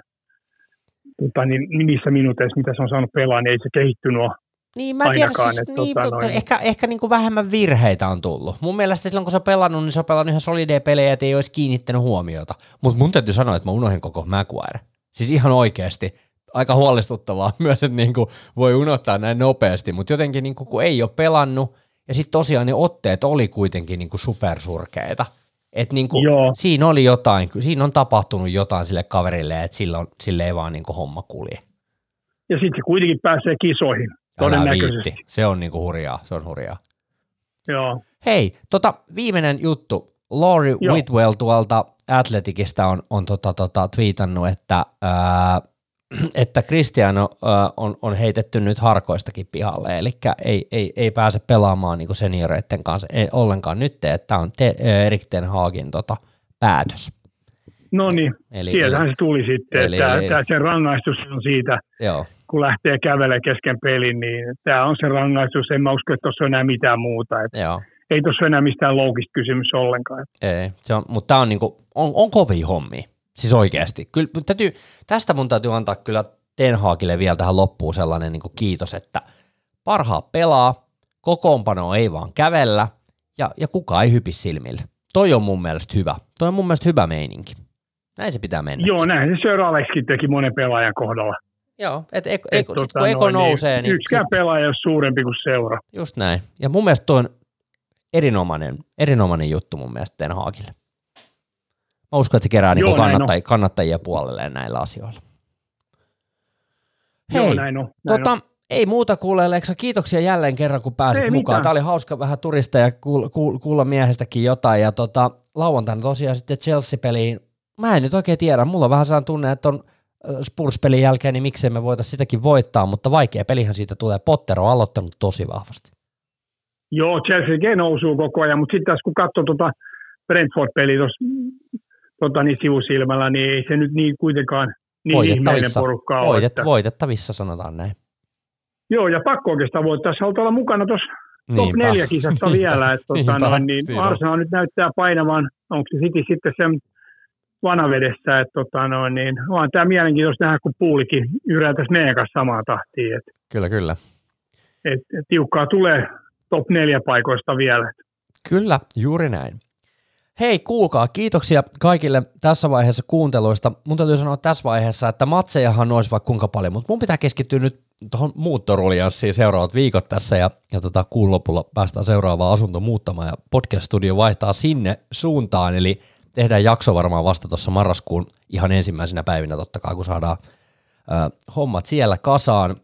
Tota, niin, niissä minuuteissa, mitä se on saanut pelaa, niin ei se kehittynyt ole niin, mä en tiedä, siis, että, niin, tota, noin. ehkä, ehkä niin kuin vähemmän virheitä on tullut. Mun mielestä silloin, kun se on pelannut, niin se on pelannut ihan solideja pelejä, että ei olisi kiinnittänyt huomiota. Mutta mun täytyy sanoa, että mä unohdin koko Maguire. Siis ihan oikeasti. Aika huolestuttavaa myös, että niin kuin voi unohtaa näin nopeasti, mutta jotenkin niin kuin, kun ei ole pelannut, ja sitten tosiaan ne otteet oli kuitenkin niin kuin supersurkeita, Et niin kuin, siinä oli jotain, siinä on tapahtunut jotain sille kaverille, että sillä, on, sille ei vaan niin kuin homma kulje. Ja sitten se kuitenkin pääsee kisoihin, todennäköisesti. Se on niin kuin hurjaa, se on hurjaa. Joo. Hei, tota, viimeinen juttu. Laurie Joo. Whitwell tuolta Athleticista on, on tota, tota, twiitannut, että, ää, että Cristiano ää, on, on heitetty nyt harkoistakin pihalle, eli ei, ei, ei pääse pelaamaan niin senioreiden kanssa ei, ollenkaan nyt, että tämä on te, Erik Ten Hagin tota, päätös. No niin, sieltähän se tuli sitten, eli, että eli, tämä sen rangaistus on siitä, joo. Kun lähtee kävelemään kesken pelin, niin tämä on se rangaistus, en mä usko, että tuossa on enää mitään muuta. Että joo ei tuossa enää mistään loukista kysymys ollenkaan. Ei, se on, mutta tämä on, niinku, on, on kovin hommi, siis oikeasti. Kyllä, täytyy, tästä mun täytyy antaa kyllä Ten Hagille vielä tähän loppuun sellainen niinku kiitos, että parhaat pelaa, kokoonpano ei vaan kävellä ja, ja kukaan ei hypi silmille. Toi on mun mielestä hyvä. Toi on mun mielestä hyvä meininki. Näin se pitää mennä. Joo, näin se Sir Alexkin teki monen pelaajan kohdalla. Joo, että eko, et, eko, tota, kun eko noin, nousee, niin... Yksikään pelaaja on suurempi kuin seura. Just näin. Ja mun mielestä toi on erinomainen, erinomainen juttu mun mielestä Ten Hagille. Mä uskon, että se kerää Joo, niin kannattajia, kannattajia puolelleen näillä asioilla. Hei, Joo, näin on, näin tota, on. ei muuta kuule, Leksa. Kiitoksia jälleen kerran, kun pääsit ei mukaan. Mitään. Tämä oli hauska vähän turisteja kuulla, kuulla miehestäkin jotain. Ja tota, lauantaina tosiaan sitten Chelsea-peliin. Mä en nyt oikein tiedä. Mulla on vähän sellainen tunne, että on Spurs-pelin jälkeen, niin miksei me voitaisiin sitäkin voittaa, mutta vaikea pelihän siitä tulee. Potter on aloittanut tosi vahvasti. Joo, Chelsea nousuu koko ajan, mutta sitten taas kun katsoo tuota Brentford-peliä tuossa tota, niin sivusilmällä, niin ei se nyt niin kuitenkaan niin ihmeinen porukka ole. Voitet, että... Voitettavissa sanotaan näin. Joo, ja pakko oikeastaan voittaa. Sä olla mukana tuossa top neljä kisasta vielä. Että, tota, noin, niin Arsenal nyt näyttää painavan, onko se City sitten sen vanavedessä, että tota, noin, niin, on tämä mielenkiintoista nähdä, kun puulikin yrätäisi meidän kanssa samaa tahtia. Et, kyllä, kyllä. Et, et, tiukkaa tulee top neljä paikoista vielä. Kyllä, juuri näin. Hei, kuulkaa, kiitoksia kaikille tässä vaiheessa kuunteluista. Mun täytyy sanoa tässä vaiheessa, että matsejahan olisi vaikka kuinka paljon, mutta mun pitää keskittyä nyt tuohon muuttoruljanssiin seuraavat viikot tässä ja, ja tota, kuun lopulla päästään seuraavaan asunto muuttamaan ja podcast-studio vaihtaa sinne suuntaan, eli tehdään jakso varmaan vasta tuossa marraskuun ihan ensimmäisenä päivinä totta kai, kun saadaan ö, hommat siellä kasaan.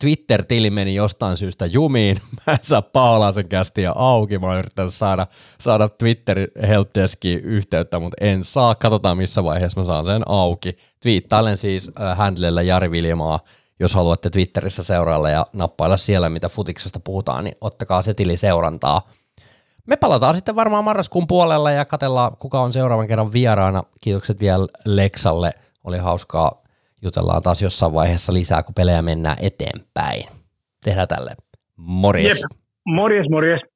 Twitter-tili meni jostain syystä jumiin. Mä en saa Paulasen kästiä auki. Mä oon yrittänyt saada, saada Twitterin helpdeskiin yhteyttä, mutta en saa. Katsotaan missä vaiheessa mä saan sen auki. Twiittailen siis äh, handlella Jari Viljamaa, jos haluatte Twitterissä seurailla ja nappailla siellä, mitä futiksesta puhutaan, niin ottakaa se tili seurantaa. Me palataan sitten varmaan marraskuun puolella ja katellaan, kuka on seuraavan kerran vieraana. Kiitokset vielä Leksalle. Oli hauskaa jutellaan taas jossain vaiheessa lisää, kun pelejä mennään eteenpäin. Tehdään tälle. Morjes. Jep. Morjes, morjes.